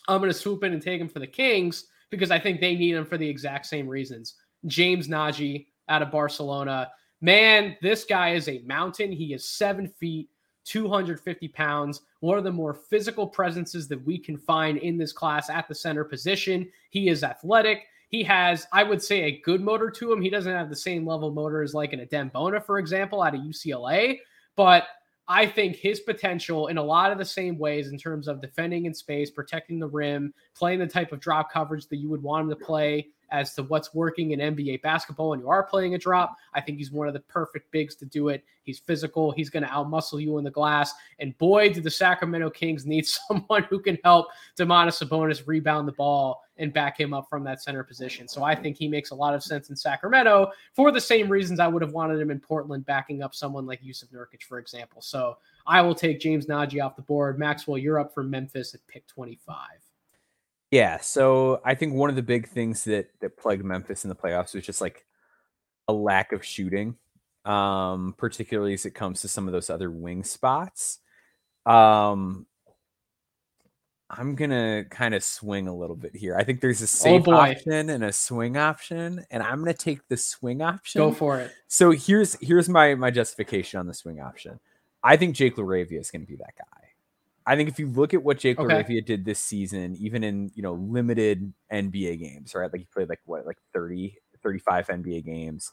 I'm going to swoop in and take him for the Kings because I think they need him for the exact same reasons. James Nnaji out of Barcelona. Man, this guy is a mountain. He is seven feet, 250 pounds, one of the more physical presences that we can find in this class at the center position. He is athletic. He has, I would say, a good motor to him. He doesn't have the same level motor as like an Adem Bona, for example, out of UCLA, but I think his potential in a lot of the same ways in terms of defending in space, protecting the rim, playing the type of drop coverage that you would want him to play as to what's working in NBA basketball when you are playing a drop. I think he's one of the perfect bigs to do it. He's physical. He's going to outmuscle you in the glass. And boy, do the Sacramento Kings need someone who can help Domantas Sabonis rebound the ball and back him up from that center position. So I think he makes a lot of sense in Sacramento for the same reasons I would have wanted him in Portland, backing up someone like Jusuf Nurkic, for example. So I will take James Nnaji off the board. Maxwell, you're up for Memphis at pick 25. Yeah, so I think one of the big things that that plagued Memphis in the playoffs was just like a lack of shooting, um, particularly as it comes to some of those other wing spots. Um, I'm gonna kind of swing a little bit here. I think there's a safe boy. option and a swing option, and I'm gonna take the swing option. Go for it. So here's here's my my justification on the swing option. I think Jake LaRavia is going to be that guy. I think if you look at what Jake Okay. LaRavia did this season, even in you know limited NBA games, right? Like he played like what like 30, 35 NBA games,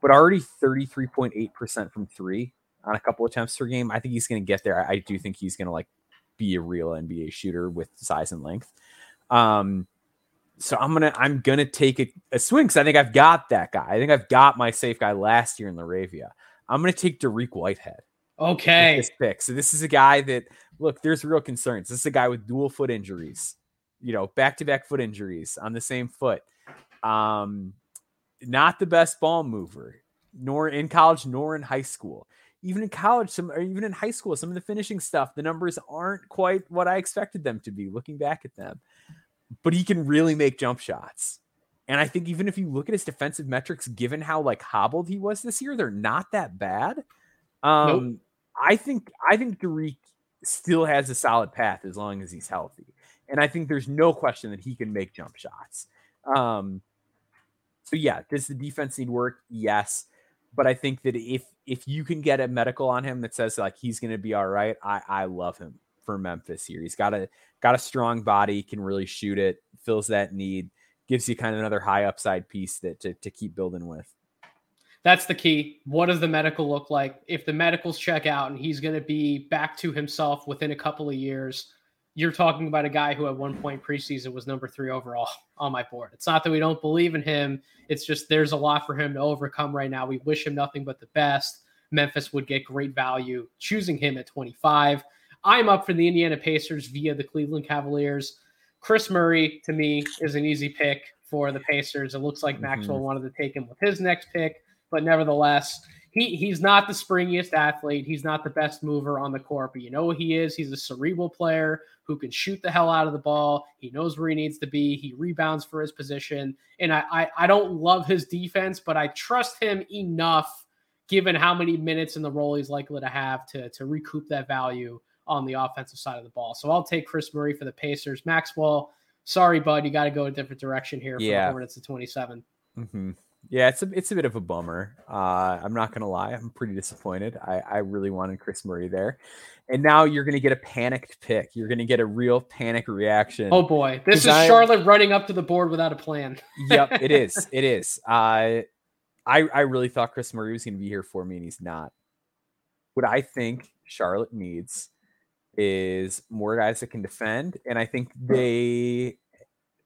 but already 33.8% from three on a couple attempts per game. I think he's going to get there. I, I do think he's going to like be a real NBA shooter with size and length. Um, so I'm gonna I'm gonna take a, a swing because I think I've got that guy. I think I've got my safe guy last year in LaRavia. I'm gonna take Dariq Whitehead Okay. this pick. So this is a guy that look, there's real concerns. This is a guy with dual foot injuries, you know, back to back foot injuries on the same foot. Um, not the best ball mover, nor in college, nor in high school. Even in college, some or even in high school, some of the finishing stuff, the numbers aren't quite what I expected them to be. Looking back at them, but he can really make jump shots. And I think even if you look at his defensive metrics, given how like hobbled he was this year, they're not that bad. Um, I think I think Dariq still has a solid path as long as he's healthy, and I think there's no question that he can make jump shots. Um, so yeah, does the defense need work? Yes, but I think that if if you can get a medical on him that says like he's going to be all right, I I love him for Memphis here. He's got a got a strong body, can really shoot it, fills that need, gives you kind of another high upside piece that to, to keep building with. That's the key. What does the medical look like? If the medicals check out and he's going to be back to himself within a couple of years, you're talking about a guy who at one point preseason was number three overall on my board. It's not that we don't believe in him. It's just there's a lot for him to overcome right now. We wish him nothing but the best. Memphis would get great value choosing him at 25. I'm up for the Indiana Pacers via the Cleveland Cavaliers. Kris Murray to me is an easy pick for the Pacers. It looks like Mhm. Maxwell wanted to take him with his next pick, but nevertheless, he he's not the springiest athlete. He's not the best mover on the court, but you know what he is? He's a cerebral player who can shoot the hell out of the ball. He knows where he needs to be. He rebounds for his position. And I I, I don't love his defense, but I trust him enough given how many minutes in the role he's likely to have to, to recoup that value on the offensive side of the ball. So I'll take Kris Murray for the Pacers. Maxwell, sorry, bud, you got to go a different direction here for Yeah. the Hornets at 27. hmm Yeah, it's a it's a bit of a bummer. Uh, I'm not gonna lie, I'm pretty disappointed. I, I really wanted Kris Murray there, and now you're gonna get a panicked pick. You're gonna get a real panic reaction. Oh boy, this is I- Charlotte running up to the board without a plan. yep, it is. It is. Uh, I I really thought Kris Murray was gonna be here for me, and he's not. What I think Charlotte needs is more guys that can defend, and I think they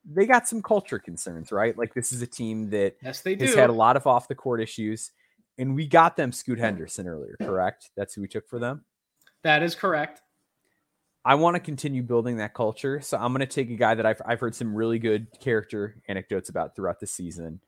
they got some culture concerns, right? Like this is a team that yes, they do. has had a lot of off the court issues, and we got them Scoot Henderson earlier, correct? That's who we took for them. That is correct. I want to continue building that culture, so I'm going to take a guy that I've I've heard some really good character anecdotes about throughout the season,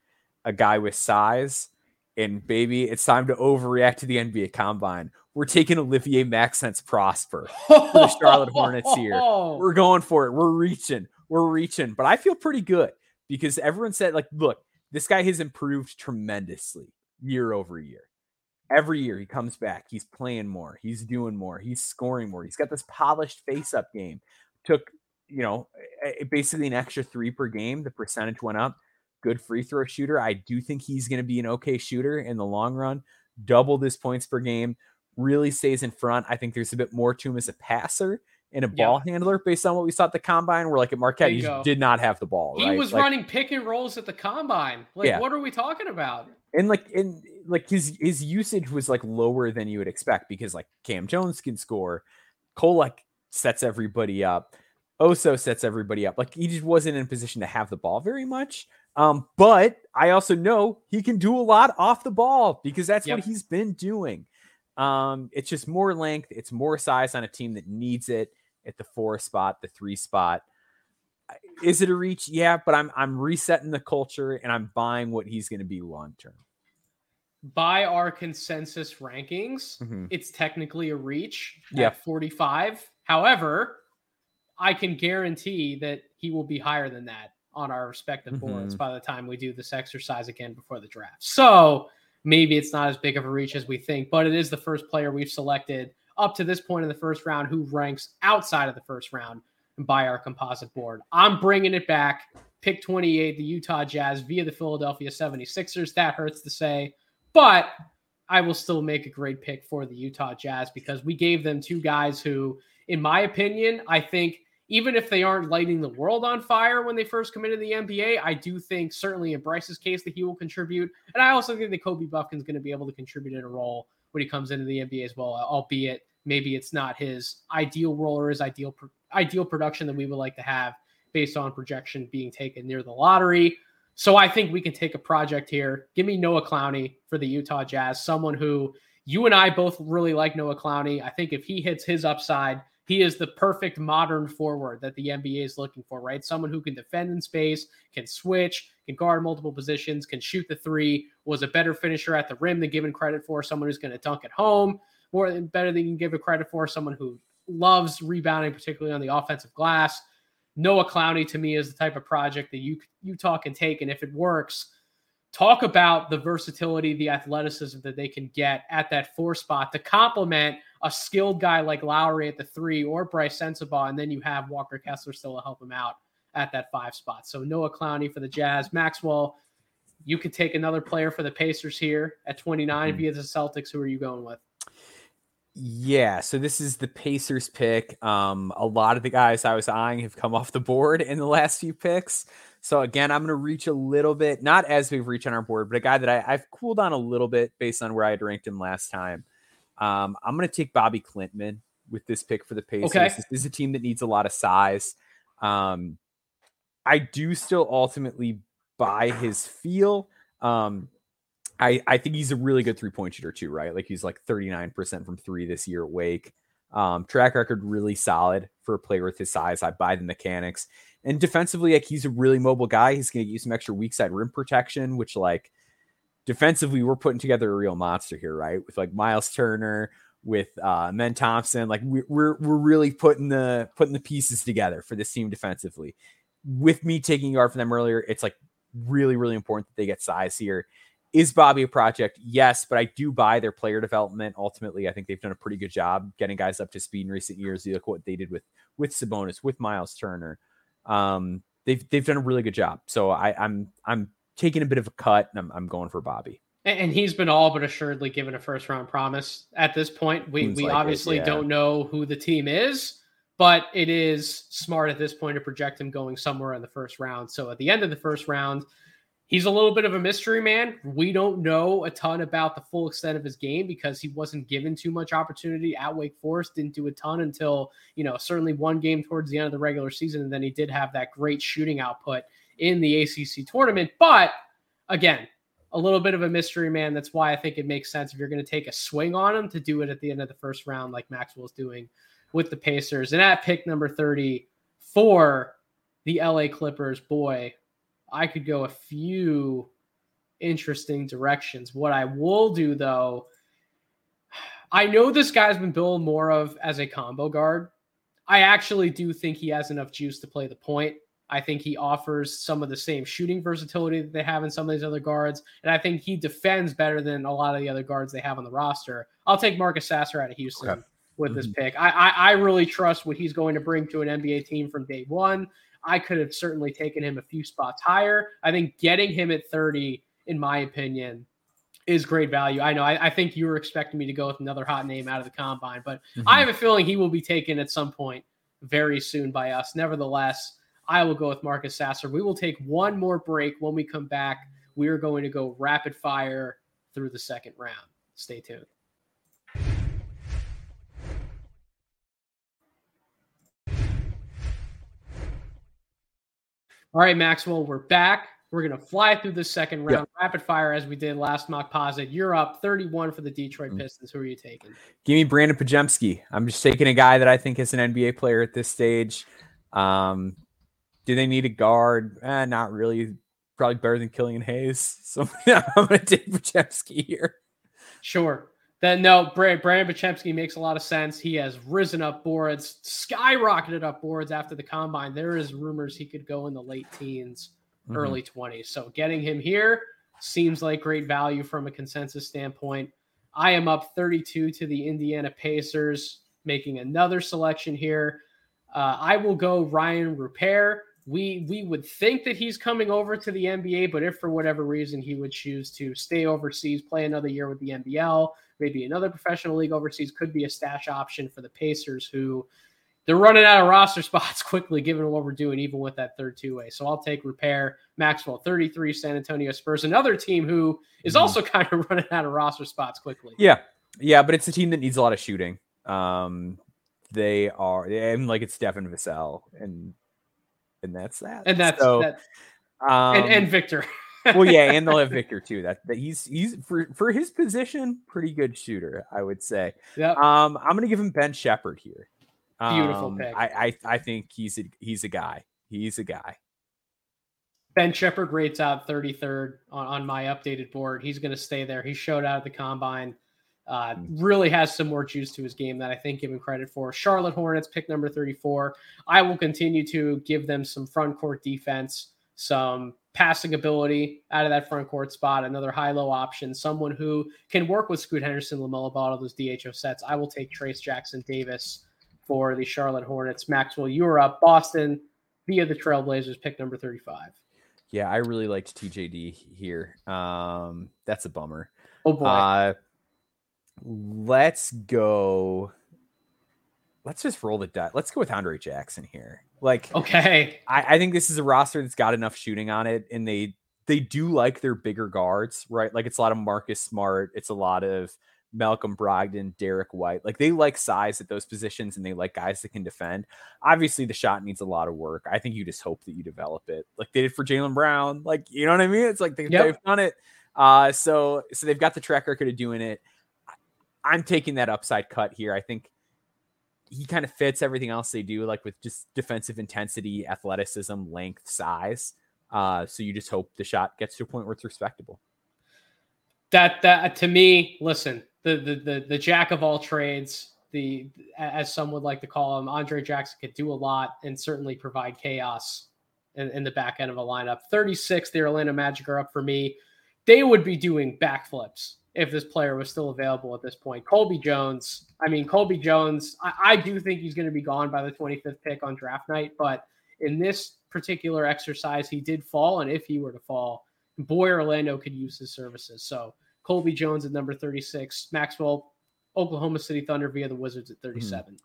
a guy with size, and baby, it's time to overreact to the NBA Combine. We're taking Olivier Maxence Prosper for the Charlotte Hornets here. We're going for it. We're reaching we're reaching, but I feel pretty good because everyone said, like, look, this guy has improved tremendously year over year. Every year he comes back, he's playing more, he's doing more, he's scoring more. He's got this polished face up game. Took, you know, basically an extra three per game. The percentage went up. Good free throw shooter. I do think he's going to be an okay shooter in the long run. Double his points per game. Really stays in front. I think there's a bit more to him as a passer and a ball handler based on what we saw at the combine. Where like at Marquette, he did not have the ball. He right? was like, running pick and rolls at the combine. Like, yeah. what are we talking about? And like, and like his his usage was like lower than you would expect because like Kam Jones can score, Kolek sets everybody up, Oso sets everybody up. Like he just wasn't in a position to have the ball very much. Um, but I also know he can do a lot off the ball because that's yep. what he's been doing. Um, it's just more length, it's more size on a team that needs it at the four spot, the three spot. Is it a reach? Yeah, but I'm I'm resetting the culture and I'm buying what he's going to be long term. By our consensus rankings, mm-hmm. it's technically a reach yeah. at 45. However, I can guarantee that he will be higher than that on our respective mm-hmm. boards by the time we do this exercise again before the draft. So maybe it's not as big of a reach as we think, but it is the first player we've selected up to this point in the first round who ranks outside of the first round by our composite board. I'm bringing it back. Pick 28, the Utah Jazz via the Philadelphia 76ers. That hurts to say, but I will still make a great pick for the Utah Jazz because we gave them two guys who, in my opinion, I think even if they aren't lighting the world on fire when they first come into the NBA, I do think certainly in Brice's case that he will contribute. And I also think that Kobe Bufkin's going to be able to contribute in a role when he comes into the NBA as well, albeit maybe it's not his ideal role or his ideal ideal production that we would like to have based on projection being taken near the lottery. So I think we can take a project here. Give me Noah Clowney for the Utah Jazz, someone who you and I both really like Noah Clowney. I think if he hits his upside, he is the perfect modern forward that the NBA is looking for, right? Someone who can defend in space, can switch, can guard multiple positions, can shoot the three, was a better finisher at the rim than given credit for, someone who's going to dunk at home more than better than you can give a credit for, someone who loves rebounding, particularly on the offensive glass. Noah Clowney to me is the type of project that you Utah can take, and if it works, talk about the versatility, the athleticism that they can get at that four spot to complement a skilled guy like Lauri at the three or Brice Sensabaugh, and then you have Walker Kessler still to help him out at that five spot. So Noah Clowney for the Jazz. Maxwell, you could take another player for the Pacers here at 29 mm-hmm. via the Celtics. Who are you going with? Yeah, so this is the Pacers pick. Um, a lot of the guys I was eyeing have come off the board in the last few picks. So again, I'm going to reach a little bit, not as we've reached on our board, but a guy that I, have cooled on a little bit based on where I had ranked him last time. Um, I'm going to take Bobi Klintman with this pick for the Pacers. Okay. This is a team that needs a lot of size. Um, I do still ultimately buy his feel. Um, I, I think he's a really good three point shooter too, right? Like he's like 39% from three this year at Wake. Um, track record really solid for a player with his size. I buy the mechanics. And defensively, like he's a really mobile guy. He's going to use some extra weak side rim protection, which like defensively, we're putting together a real monster here, right? With like Miles Turner, with uh Men Thompson. Like we, we're we're really putting the putting the pieces together for this team defensively. With me taking yard for them earlier, it's like really, really important that they get size here. Is Bobi a project? Yes, but I do buy their player development. Ultimately, I think they've done a pretty good job getting guys up to speed in recent years. You look what they did with with Sabonis, with Miles Turner. Um, they've they've done a really good job. So I, I'm I'm taking a bit of a cut, and I'm, I'm going for Bobi. And he's been all but assuredly given a first round promise at this point. We Seems we like obviously it, yeah. don't know who the team is, but it is smart at this point to project him going somewhere in the first round. So at the end of the first round, he's a little bit of a mystery man. We don't know a ton about the full extent of his game because he wasn't given too much opportunity at Wake Forest. Didn't do a ton until, you know, certainly one game towards the end of the regular season. And then he did have that great shooting output in the ACC tournament. But again, a little bit of a mystery man. That's why I think it makes sense if you're going to take a swing on him to do it at the end of the first round, like Maxwell's doing with the Pacers. And at pick number 30 for the LA Clippers, boy, I could go a few interesting directions. What I will do though, I know this guy's been billed more of as a combo guard. I actually do think he has enough juice to play the point. I think he offers some of the same shooting versatility that they have in some of these other guards. And I think he defends better than a lot of the other guards they have on the roster. I'll take Marcus Sasser out of Houston okay. with mm-hmm. this pick. I, I, I really trust what he's going to bring to an NBA team from day one. I could have certainly taken him a few spots higher. I think getting him at 30, in my opinion, is great value. I know. I, I think you were expecting me to go with another hot name out of the combine, but mm-hmm. I have a feeling he will be taken at some point very soon by us. Nevertheless, I will go with Marcus Sasser. We will take one more break. When we come back, we are going to go rapid fire through the second round. Stay tuned. All right, Maxwell, we're back. We're going to fly through the second round, rapid fire as we did last Mockposite. You're up 31 for the Detroit mm. Pistons. Who are you taking? Give me Brandin Podziemski. I'm just taking a guy that I think is an NBA player at this stage. Um, do they need a guard? Eh, not really. Probably better than Killian Hayes. So yeah, I'm going to take Podziemski here. Sure. Then no, Brandin Podziemski makes a lot of sense. He has risen up boards, skyrocketed up boards after the combine. There is rumors he could go in the late teens, mm-hmm. early 20s. So getting him here seems like great value from a consensus standpoint. I am up 32 to the Indiana Pacers, making another selection here. Uh, I will go Rayan Rupert. We we would think that he's coming over to the NBA, but if for whatever reason he would choose to stay overseas, play another year with the NBL, maybe another professional league overseas could be a stash option for the Pacers who they're running out of roster spots quickly given what we're doing even with that third two-way. So I'll take Rupert Maxwell 33 San Antonio Spurs, another team who is mm-hmm. also kind of running out of roster spots quickly. Yeah. Yeah, but it's a team that needs a lot of shooting. Um they are and like it's Devin Vassell and and that's that. And that's so, that. Um, and, and Victor. well, yeah, and they'll have Victor too. That, that he's he's for for his position, pretty good shooter, I would say. Yeah. Um, I'm gonna give him Ben Sheppard here. Beautiful um, pick. I, I I think he's a he's a guy. He's a guy. Ben Sheppard rates out 33rd on, on my updated board. He's going to stay there. He showed out at the combine. Uh, hmm. really has some more juice to his game that I think give him credit for. Charlotte Hornets, pick number 34. I will continue to give them some front court defense, some passing ability out of that front court spot, another high low option, someone who can work with Scoot Henderson, LaMelo Ball, those DHO sets. I will take Trayce Jackson Davis for the Charlotte Hornets. Maxwell, you are up. Boston via the Trailblazers, pick number 35. Yeah, I really liked TJD here. Um, that's a bummer. Oh boy. Uh, let's go. Let's just roll the dice. Let's go with Andre Jackson here. Like, okay, I, I think this is a roster that's got enough shooting on it, and they they do like their bigger guards, right? Like it's a lot of Marcus Smart, it's a lot of Malcolm Brogdon, Derrick White. Like they like size at those positions and they like guys that can defend. Obviously, the shot needs a lot of work. I think you just hope that you develop it like they did for Jaylen Brown. Like, you know what I mean? It's like they, have done it. Uh, so so they've got the track record of doing it. I'm taking that upside cut here. I think he kind of fits everything else they do, like with just defensive intensity, athleticism, length, size. Uh, so you just hope the shot gets to a point where it's respectable. That that to me, listen, the the the, the jack of all trades, the as some would like to call him, Andre Jackson could do a lot and certainly provide chaos in, in the back end of a lineup. 36, the Orlando Magic are up for me. They would be doing backflips if this player was still available at this point. Colby Jones, I mean, Colby Jones, I, I do think he's going to be gone by the 25th pick on draft night, but in this particular exercise, he did fall. And if he were to fall, boy, Orlando could use his services. So Colby Jones at number 36, Maxwell, Oklahoma City Thunder via the Wizards at hmm. 37.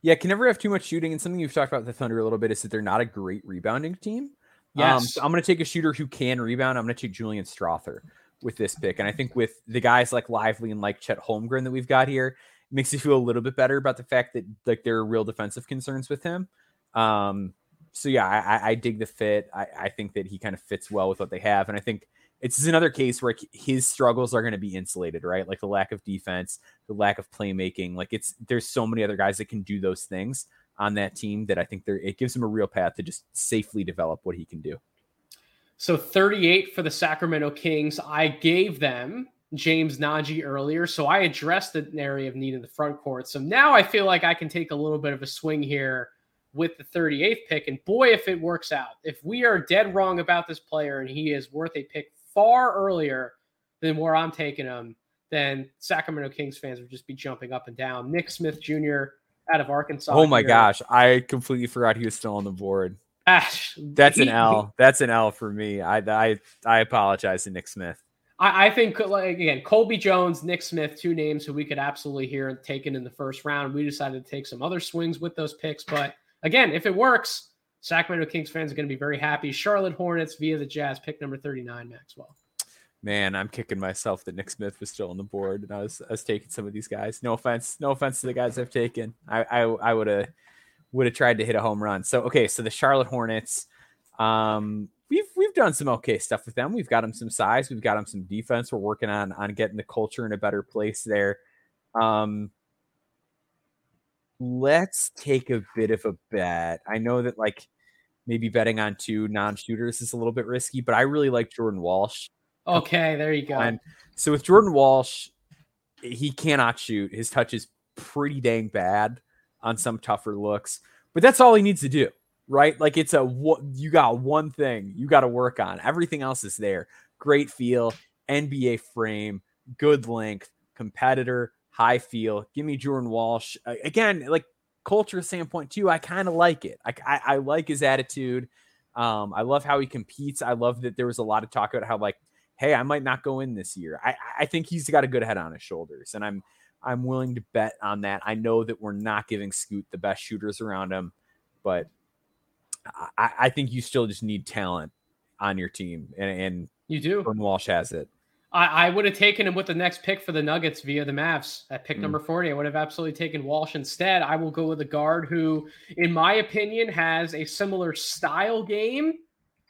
Yeah, can never have too much shooting. And something you've talked about the Thunder a little bit is that they're not a great rebounding team. Um, so I'm going to take a shooter who can rebound. I'm going to take Julian Strawther with this pick. And I think with the guys like Lively and like Chet Holmgren that we've got here, makes you feel a little bit better about the fact that like there are real defensive concerns with him. Um, so yeah, I, I dig the fit. I, I think that he kind of fits well with what they have. And I think it's another case where his struggles are going to be insulated, right? Like the lack of defense, the lack of playmaking. Like it's there's so many other guys that can do those things on that team that I think there it gives him a real path to just safely develop what he can do. So 38 for the Sacramento Kings. I gave them James Nnaji earlier, so I addressed the area of need in the front court. So now I feel like I can take a little bit of a swing here with the 38th pick. And boy, if it works out, if we are dead wrong about this player and he is worth a pick far earlier than where I'm taking him, then Sacramento Kings fans would just be jumping up and down. Nick Smith Jr. out of Arkansas. Oh my here. gosh, I completely forgot he was still on the board. That's he, an L. That's an L for me. I I I apologize to Nick Smith. I, I think like again, Colby Jones, Nick Smith, two names who we could absolutely hear taken in the first round. We decided to take some other swings with those picks, but again, if it works, Sacramento Kings fans are going to be very happy. Charlotte Hornets via the Jazz, pick number 39, Maxwell. Man, I'm kicking myself that Nick Smith was still on the board and I was I was taking some of these guys. No offense, no offense to the guys I've taken. I I, I would have would have tried to hit a home run. So okay, so the Charlotte Hornets, um, we've we've done some okay stuff with them. We've got them some size, we've got them some defense. We're working on on getting the culture in a better place there. Um, let's take a bit of a bet. I know that like maybe betting on two non-shooters is a little bit risky, but I really like Jordan Walsh. Okay, there you go. And so with Jordan Walsh, he cannot shoot. His touch is pretty dang bad on some tougher looks, but that's all he needs to do, right? Like it's a you got one thing you got to work on. Everything else is there. Great feel, NBA frame, good length, competitor, high feel. Give me Jordan Walsh again. Like culture standpoint too, I kind of like it. I, I, I like his attitude. Um, I love how he competes. I love that there was a lot of talk about how like, hey, I might not go in this year. I, I think he's got a good head on his shoulders, and I'm I'm willing to bet on that. I know that we're not giving Scoot the best shooters around him, but I, I think you still just need talent on your team, and, and you do. Jordan Walsh has it. I, I would have taken him with the next pick for the Nuggets via the Mavs at pick mm. number 40. I would have absolutely taken Walsh instead. I will go with a guard who, in my opinion, has a similar style game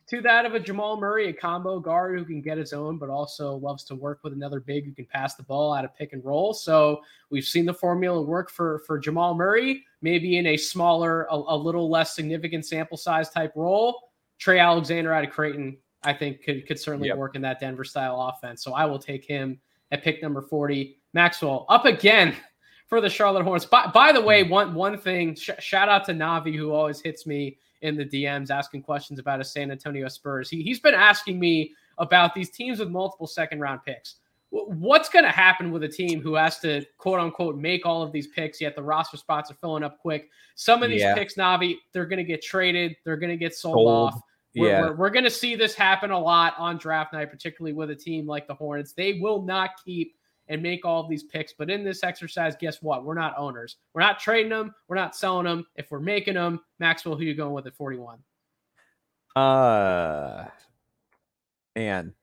to that of a Jamal Murray, a combo guard who can get his own, but also loves to work with another big who can pass the ball out of pick and roll. So we've seen the formula work for for Jamal Murray, maybe in a smaller, a, a little less significant sample size type role. Trey Alexander out of Creighton, I think could could certainly yep. work in that Denver style offense. So I will take him at pick number 40. Maxwell up again for the Charlotte Hornets. By, by the way, hmm. one one thing, sh- shout out to Navi who always hits me in the DMs asking questions about a San Antonio Spurs. He, he's been asking me about these teams with multiple second round picks. What's going to happen with a team who has to quote unquote make all of these picks, yet the roster spots are filling up quick? Some of these yeah. picks, Navi, they're going to get traded, they're going to get sold, off. We're, yeah. we're, we're going to see this happen a lot on draft night, particularly with a team like the Hornets. They will not keep and make all these picks. But in this exercise, guess what? We're not owners. We're not trading them. We're not selling them. If we're making them, Maxwell, who you going with at 41? Uh, man,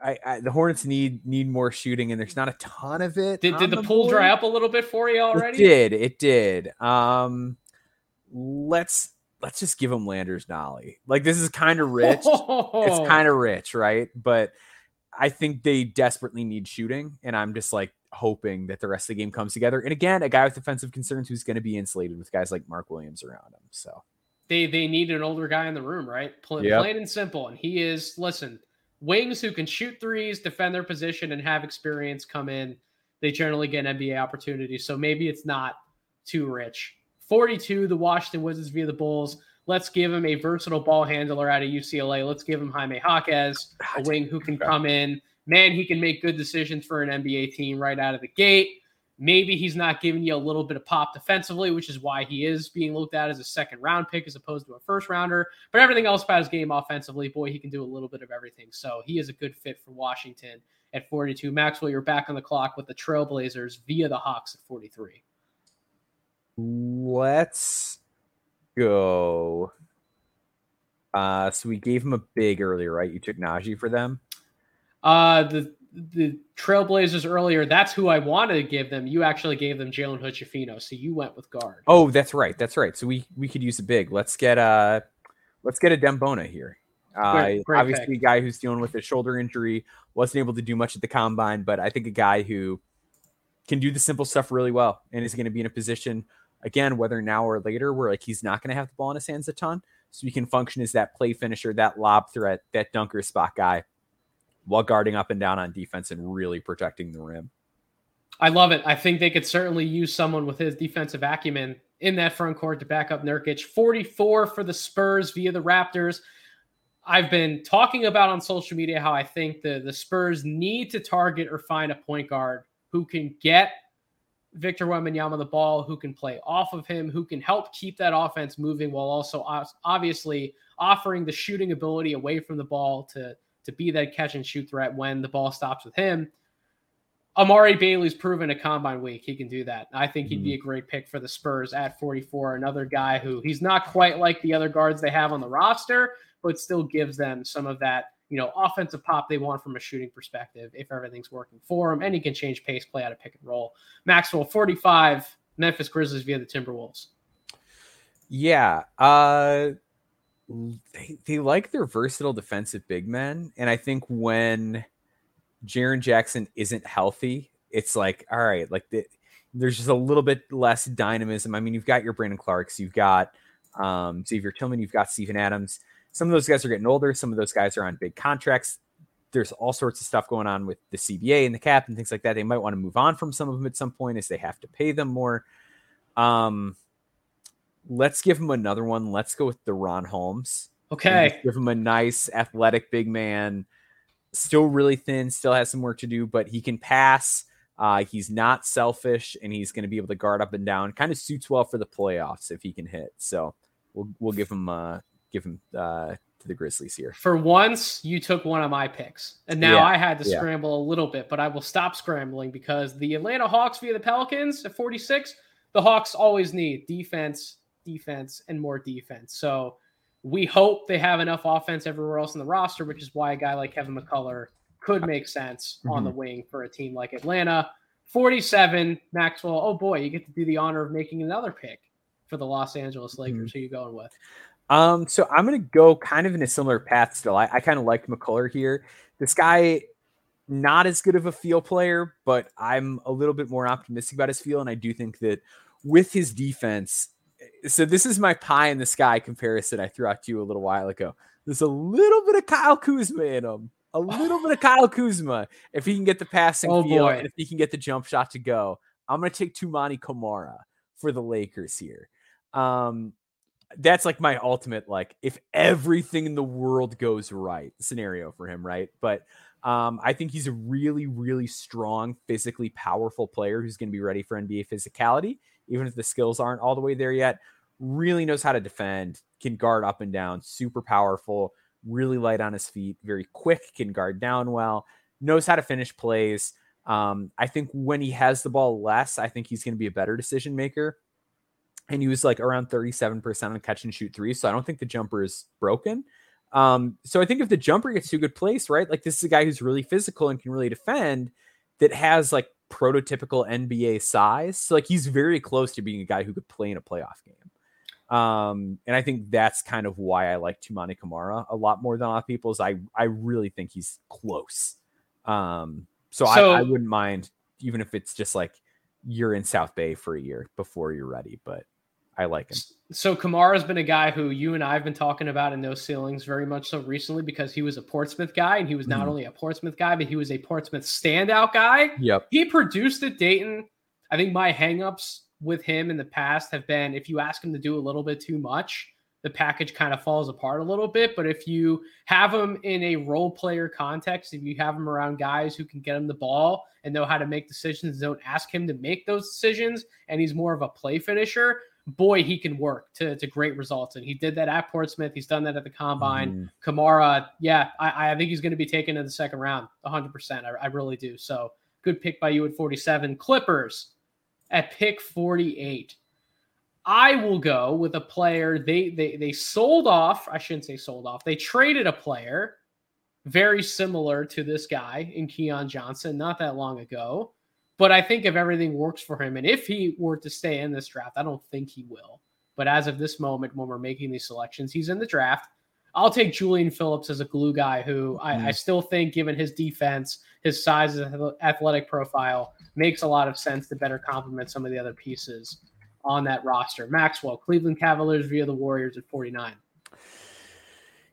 I, I, the Hornets need need more shooting, and there's not a ton of it. Did, did the, the pool board. dry up a little bit for you already? It did. It did. Um, let's let's just give him Landers Nolley. Like this is kind of rich. Oh. It's kind of rich, right? But I think they desperately need shooting, and I'm just like hoping that the rest of the game comes together. And again, a guy with defensive concerns who's going to be insulated with guys like Mark Williams around him. So they they need an older guy in the room, right? Plain, yep. plain and simple. And he is listen, wings who can shoot threes, defend their position, and have experience come in. They generally get NBA opportunities. So maybe it's not too rich. 42, the Washington Wizards via the Bulls. Let's give him a versatile ball handler out of UCLA. Let's give him Jaime Jaquez, a wing who can come in. Man, he can make good decisions for an NBA team right out of the gate. Maybe he's not giving you a little bit of pop defensively, which is why he is being looked at as a second round pick as opposed to a first rounder. But everything else about his game offensively, boy, he can do a little bit of everything. So he is a good fit for Washington at 42. Maxwell, you're back on the clock with the Trailblazers via the Hawks at 43. Let's go. Uh, so we gave him a big earlier, right? You took Nnaji for them. Uh, the the Trailblazers earlier. That's who I wanted to give them. You actually gave them Jalen Hood so you went with guard. Oh, that's right. That's right. So we we could use a big. Let's get uh let's get Adem Bona here. Uh, great, great obviously, pick. a guy who's dealing with a shoulder injury, wasn't able to do much at the combine, but I think a guy who can do the simple stuff really well and is going to be in a position again, whether now or later, where like he's not going to have the ball in his hands a ton, so he can function as that play finisher, that lob threat, that dunker spot guy, while guarding up and down on defense and really protecting the rim. I love it. I think they could certainly use someone with his defensive acumen in that front court to back up Nurkic. 44 for the Spurs via the Raptors. I've been talking about on social media how I think the, the Spurs need to target or find a point guard who can get Victor Wembanyama the ball, who can play off of him, who can help keep that offense moving while also obviously offering the shooting ability away from the ball to to be that catch and shoot threat when the ball stops with him. Amari Bailey's proven a combine week. He can do that. I think he'd be mm-hmm. a great pick for the Spurs at 44. Another guy who he's not quite like the other guards they have on the roster, but still gives them some of that, you know, offensive pop they want from a shooting perspective if everything's working for him. And he can change pace, play out of pick and roll. Maxwell, 45, Memphis Grizzlies via the Timberwolves. Yeah. Uh they, they like their versatile defensive big men. And I think when Jaren Jackson isn't healthy, it's like, all right, like the, there's just a little bit less dynamism. I mean, you've got your Brandon Clarkes, you've got um, Xavier Tillman, you've got Steven Adams. Some of those guys are getting older. Some of those guys are on big contracts. There's all sorts of stuff going on with the CBA and the cap and things like that. They might want to move on from some of them at some point as they have to pay them more. Um, let's give him another one. Let's go with DaRon Holmes. Okay. Give him a nice athletic big man still really thin, still has some work to do, but he can pass. Uh, he's not selfish, and he's going to be able to guard up and down. Kind of suits well for the playoffs if he can hit. So we'll we'll give him uh, give him uh, to the Grizzlies here. For once, you took one of my picks, and now yeah, I had to yeah. scramble a little bit, but I will stop scrambling because the Atlanta Hawks via the Pelicans at 46. The Hawks always need defense, defense, and more defense. So we hope they have enough offense everywhere else in the roster, which is why a guy like Kevin McCullar could make sense mm-hmm. on the wing for a team like Atlanta. 47, Maxwell. Oh boy, you get to do the honor of making another pick for the Los Angeles Lakers. Mm-hmm. Who you going with? Um, so I'm gonna go kind of in a similar path still. I, I kind of liked McCullar here. This guy, not as good of a feel player, but I'm a little bit more optimistic about his feel, and I do think that with his defense, so this is my pie in the sky comparison I threw out to you a little while ago. There's a little bit of Kyle Kuzma in him. A little bit of Kyle Kuzma. If he can get the passing oh, feel boy. and if he can get the jump shot to go, I'm gonna take Toumani Camara for the Lakers here. Um, that's like my ultimate, like, if everything in the world goes right scenario for him, right? But um, I think he's a really, really strong, physically powerful player who's going to be ready for NBA physicality even if the skills aren't all the way there yet. Really knows how to defend, can guard up and down, super powerful, really light on his feet, very quick, can guard down well, knows how to finish plays. Um, I think when he has the ball less, I think he's going to be a better decision maker. And he was like around 37% on catch and shoot three. So I don't think the jumper is broken. Um, so I think if the jumper gets to a good place, right? Like this is a guy who's really physical and can really defend that has like prototypical NBA size. So like he's very close to being a guy who could play in a playoff game. Um, and I think that's kind of why I like Toumani Camara a lot more than a lot of people. Is I I really think he's close. Um, so, so I, I wouldn't mind even if it's just like you're in South Bay for a year before you're ready. But I like him. So Camara's been a guy who you and I have been talking about in those ceilings very much so recently because he was a Portsmouth guy and he was not mm. only a Portsmouth guy, but he was a Portsmouth standout guy. Yep. He produced at Dayton. I think my hangups with him in the past have been if you ask him to do a little bit too much, the package kind of falls apart a little bit. But if you have him in a role player context, if you have him around guys who can get him the ball and know how to make decisions, don't ask him to make those decisions, and he's more of a play finisher, boy, he can work to, to great results. And he did that at Portsmouth. He's done that at the combine. Mm. Camara, yeah, I, I think he's going to be taken in the second round 100%. I, I really do. So good pick by you at 47. Clippers at pick 48. I will go with a player they they they sold off. I shouldn't say sold off. They traded a player very similar to this guy in Keon Johnson not that long ago. But I think if everything works for him, and if he were to stay in this draft, I don't think he will. But as of this moment, when we're making these selections, he's in the draft. I'll take Julian Phillips as a glue guy who I, mm. I, still think, given his defense, his size, athletic profile, makes a lot of sense to better complement some of the other pieces on that roster. Maxwell, Cleveland Cavaliers via the Warriors at 49.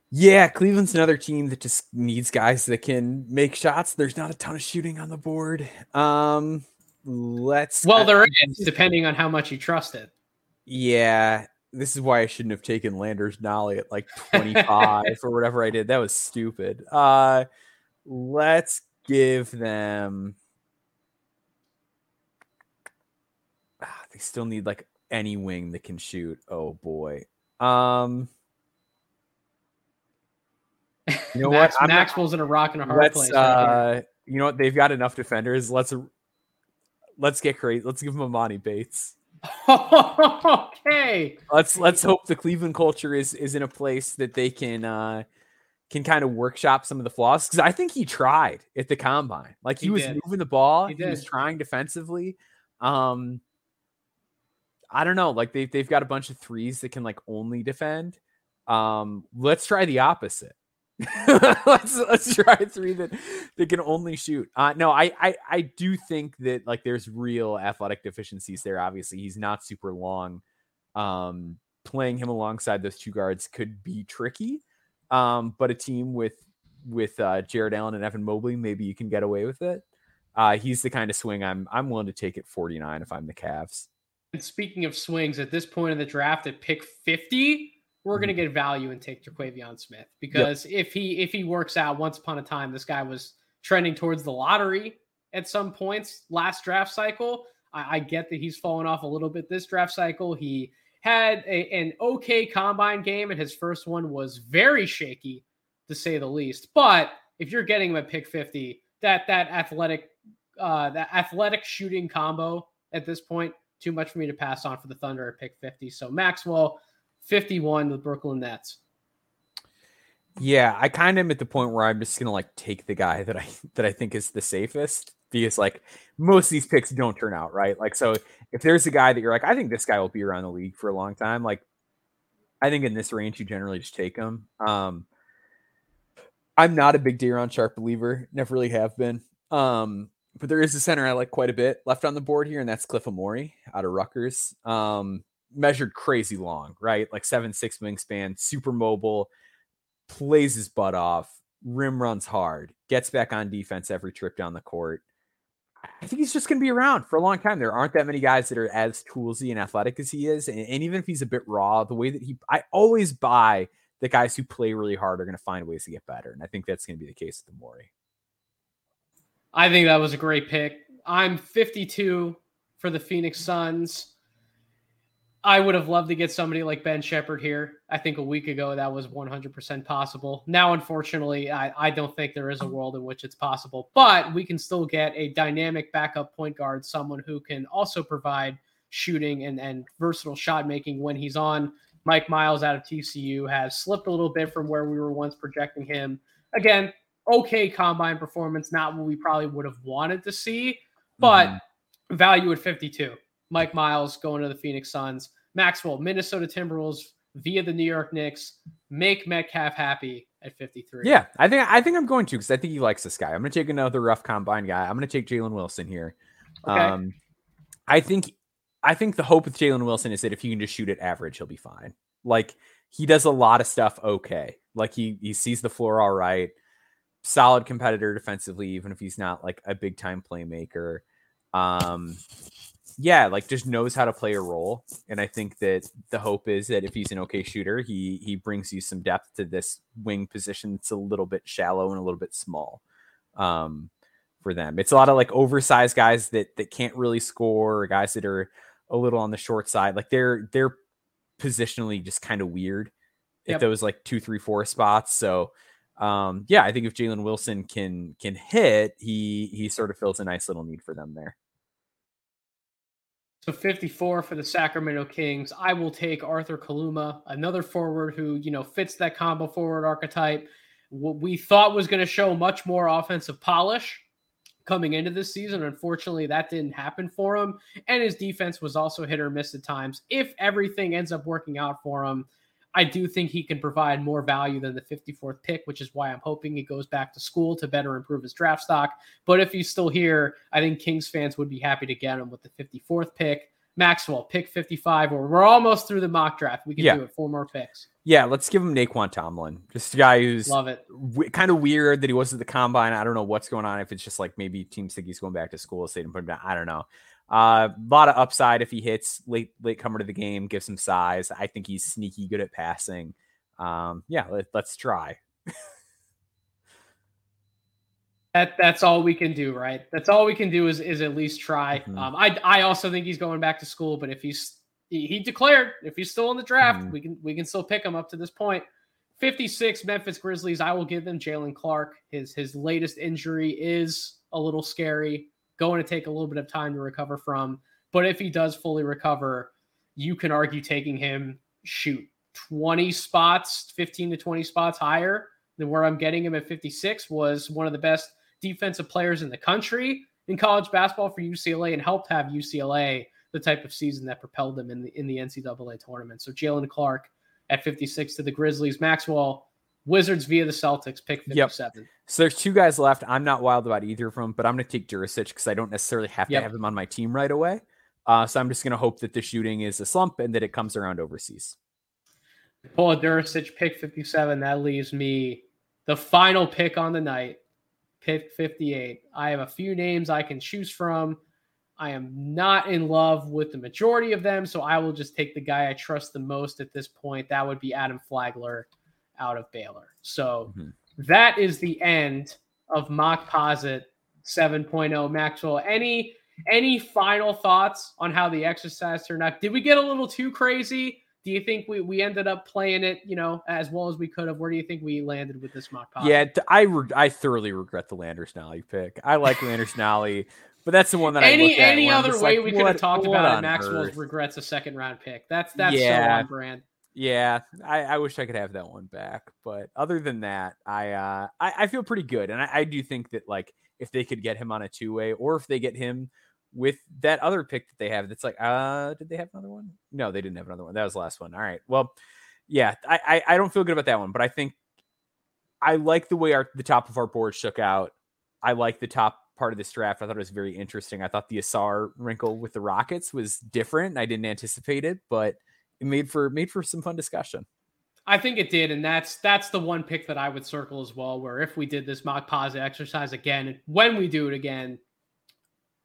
Yeah, Cleveland's another team that just needs guys that can make shots. There's not a ton of shooting on the board. Um, let's. Well, there is, depending on how much you trust it. Yeah, this is why I shouldn't have taken Landers Nolley at like 25 or whatever I did. That was stupid. Uh let's give them ah, they still need like any wing that can shoot. Oh boy. Um you know Max, what? Maxwell's not, in a rock and a hard place. Right uh, you know what? They've got enough defenders. Let's let's get crazy. Let's give them Emoni Bates. okay. Let's let's hope the Cleveland culture is is in a place that they can uh can kind of workshop some of the flaws because I think he tried at the combine. Like he, he was did. moving the ball, he, he was trying defensively. Um I don't know, like they they've got a bunch of threes that can like only defend. Um let's try the opposite. let's let's try three that that can only shoot. Uh, no, I, I I do think that like there's real athletic deficiencies there. Obviously, he's not super long. Um, playing him alongside those two guards could be tricky. Um, but a team with with uh, Jarrett Allen and Evan Mobley, maybe you can get away with it. Uh, he's the kind of swing I'm I'm willing to take at 49 if I'm the Cavs. And speaking of swings, at this point in the draft, at pick 50, we're going to mm-hmm. get value and take Terquavion Smith because yep. if he if he works out, once upon a time, this guy was trending towards the lottery at some points last draft cycle. I, I get that he's fallen off a little bit this draft cycle. He had a, an okay combine game, and his first one was very shaky, to say the least. But if you're getting him at pick 50, that that athletic uh, that athletic shooting combo at this point, too much for me to pass on for the Thunder at pick 50. So Maxwell 51 the Brooklyn Nets. Yeah, I kind of am at the point where I'm just gonna like take the guy that I that I think is the safest because like most of these picks don't turn out right. Like so, if there's a guy that you're like, I think this guy will be around the league for a long time. Like, I think in this range you generally just take him. Um, I'm not a big Day'Ron Sharpe believer, never really have been. Um, but there is a center I like quite a bit left on the board here, and that's Cliff Omoruyi out of Rutgers. Um, measured crazy long, right? Like seven six wingspan, super mobile, plays his butt off, rim runs hard, gets back on defense every trip down the court. I think he's just going to be around for a long time. There aren't that many guys that are as toolsy and athletic as he is, and, and even if he's a bit raw, the way that he, I always buy the guys who play really hard are going to find ways to get better, and I think that's going to be the case with the Maury. I think that was a great pick. I'm 52 for the Phoenix Suns. I would have loved to get somebody like Ben Sheppard here. I think a week ago that was 100% possible. Now, unfortunately, I, I don't think there is a world in which it's possible, but we can still get a dynamic backup point guard, someone who can also provide shooting and, and versatile shot making when he's on. Mike Miles out of TCU has slipped a little bit from where we were once projecting him. Again, okay combine performance, not what we probably would have wanted to see, but mm-hmm. value at 52. Mike Miles going to the Phoenix Suns. Maxwell, Minnesota Timberwolves via the New York Knicks. Make Metcalf happy at 53. Yeah, I think I think I'm going to because I think he likes this guy. I'm going to take another rough combine guy. I'm going to take Jalen Wilson here. Okay. Um, I think I think the hope with Jalen Wilson is that if he can just shoot at average, he'll be fine. Like he does a lot of stuff okay. Like he he sees the floor all right. Solid competitor defensively, even if he's not like a big time playmaker. Um, yeah, like just knows how to play a role. And I think that the hope is that if he's an okay shooter, he he brings you some depth to this wing position. It's a little bit shallow and a little bit small um, for them. It's a lot of like oversized guys that that can't really score, guys that are a little on the short side. Like they're they're positionally just kind of weird yep. at those like two, three, four spots. So um, yeah, I think if Jalen Wilson can can hit, he he sort of fills a nice little need for them there. So 54 for the Sacramento Kings. I will take Arthur Kaluma, another forward who, you know, fits that combo forward archetype. What we thought was going to show much more offensive polish coming into this season. Unfortunately, that didn't happen for him. And his defense was also hit or miss at times. If everything ends up working out for him, I do think he can provide more value than the 54th pick, which is why I'm hoping he goes back to school to better improve his draft stock. But if he's still here, I think Kings fans would be happy to get him with the 54th pick. Maxwell, pick 55, or we're almost through the mock draft. We can yeah. do it. Four more picks. Yeah, let's give him Nae'Qwan Tomlin. Just a guy who's love it. W- kind of weird that he wasn't the combine. I don't know what's going on. If it's just like maybe teams think he's going back to school, so they didn't put him down. I don't know. A uh, lot of upside if he hits late late comer to the game, gives some size. I think he's sneaky good at passing um, yeah, let, let's try. that that's all we can do, right? That's all we can do is is at least try. Mm-hmm. Um, I I also think he's going back to school, but if he's he, he declared if he's still in the draft, mm-hmm. we can we can still pick him up to this point. 56 Memphis Grizzlies. I will give them Jaylen Clark. His his latest injury is a little scary, going to take a little bit of time to recover from. But if he does fully recover, you can argue taking him shoot 20 spots, 15 to 20 spots higher than where I'm getting him at 56, was one of the best defensive players in the country in college basketball for UCLA and helped have UCLA the type of season that propelled them in the in the NCAA tournament. So Jaylen Clark at 56 to the Grizzlies. Maxwell Wizards via the Celtics pick 57. Yep. So there's two guys left. I'm not wild about either of them, but I'm going to take Duricic because I don't necessarily have to yep. have him on my team right away. Uh, so I'm just going to hope that the shooting is a slump and that it comes around overseas. Paul Duricic, pick 57. That leaves me the final pick on the night, pick 58. I have a few names I can choose from. I am not in love with the majority of them, so I will just take the guy I trust the most at this point. That would be Adam Flagler out of Baylor. So mm-hmm. that is the end of Mockposite 7.0 Maxwell. Any any final thoughts on how the exercise turned out? Did we get a little too crazy? do you think we, we ended up playing it, you know, as well as we could have? Where do you think we landed with this mock Yeah, I re- I thoroughly regret the Landers Nolley pick. I like Landers Nolley, but that's the one that I any any other way like, we could have talked about it. Maxwell regrets a second round pick. That's that's yeah. so on brand. Yeah, I, I, wish I could have that one back, but other than that, I uh, I, I feel pretty good, and I, I do think that like if they could get him on a two way, or if they get him with that other pick that they have. That's like, uh, did they have another one? No, they didn't have another one. That was the last one. All right. Well, yeah, I, I, don't feel good about that one, but I think I like the way our the top of our board shook out. I like the top part of this draft. I thought it was very interesting. I thought the Ausar wrinkle with the Rockets was different. I didn't anticipate it, but it made for made for some fun discussion. I think it did, and that's that's the one pick that I would circle as well. Where if we did this Mockposite exercise again, when we do it again,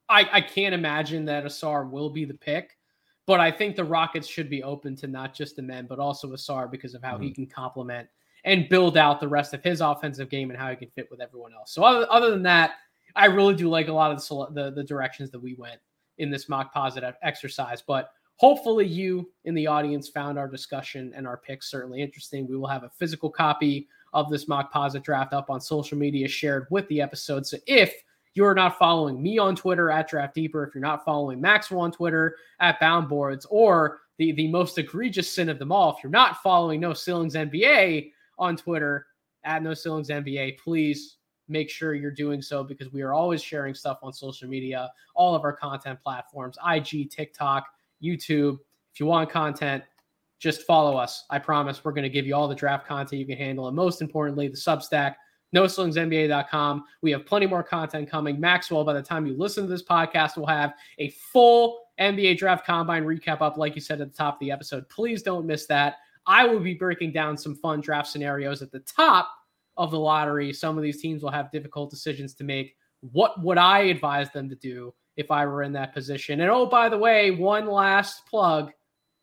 I, I can't imagine that Ausar will be the pick, but I think the Rockets should be open to not just the men, but also Ausar because of how mm-hmm. he can complement and build out the rest of his offensive game and how he can fit with everyone else. So other, other than that, I really do like a lot of the, the, the directions that we went in this Mockposite exercise. But hopefully, you in the audience found our discussion and our picks certainly interesting. We will have a physical copy of this Mockposite draft up on social media shared with the episode. So if you're not following me on Twitter at Draft Deeper, if you're not following Maxwell on Twitter at Boundboards, or the, the most egregious sin of them all, if you're not following No Ceilings NBA on Twitter at No Ceilings NBA, please make sure you're doing so because we are always sharing stuff on social media, all of our content platforms, IG, TikTok, YouTube. If you want content, just follow us. I promise we're going to give you all the draft content you can handle. And most importantly, the Substack NoCeilingsNBA.com. We have plenty more content coming. Maxwell, by the time you listen to this podcast, we'll have a full NBA draft combine recap up, like you said at the top of the episode. Please don't miss that. I will be breaking down some fun draft scenarios at the top of the lottery. Some of these teams will have difficult decisions to make. What would I advise them to do if I were in that position? And oh, by the way, one last plug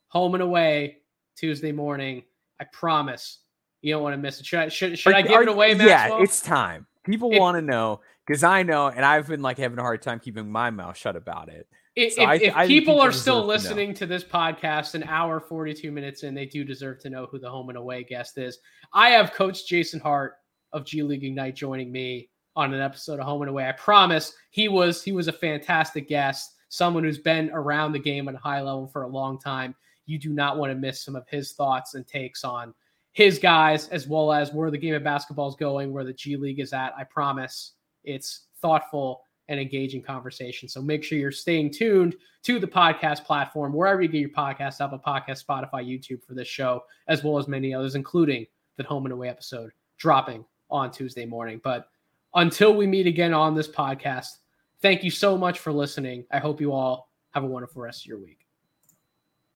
home and away Tuesday morning. I promise you don't want to miss it. Should I should, should are, I give are, it away, Maxwell? Yeah, it's time. People want to know because I know, and I've been like having a hard time keeping my mouth shut about it. If, so if, I, if I people, people, are still listening to, to, this podcast an hour 42 minutes in, they do deserve to know who the home and away guest is. I have Coach Jason Hart of G League Ignite joining me on an episode of Home and Away. I promise he was he was a fantastic guest. someone who's been around the game at a high level for a long time. You do not want to miss some of his thoughts and takes on his guys, as well as where the game of basketball is going, where the G League is at. I promise it's thoughtful and engaging conversation. So make sure you're staying tuned to the podcast platform, wherever you get your podcast, Apple Podcast, Spotify, YouTube for this show, as well as many others, including the home and away episode dropping on Tuesday morning. But until we meet again on this podcast, thank you so much for listening. I hope you all have a wonderful rest of your week.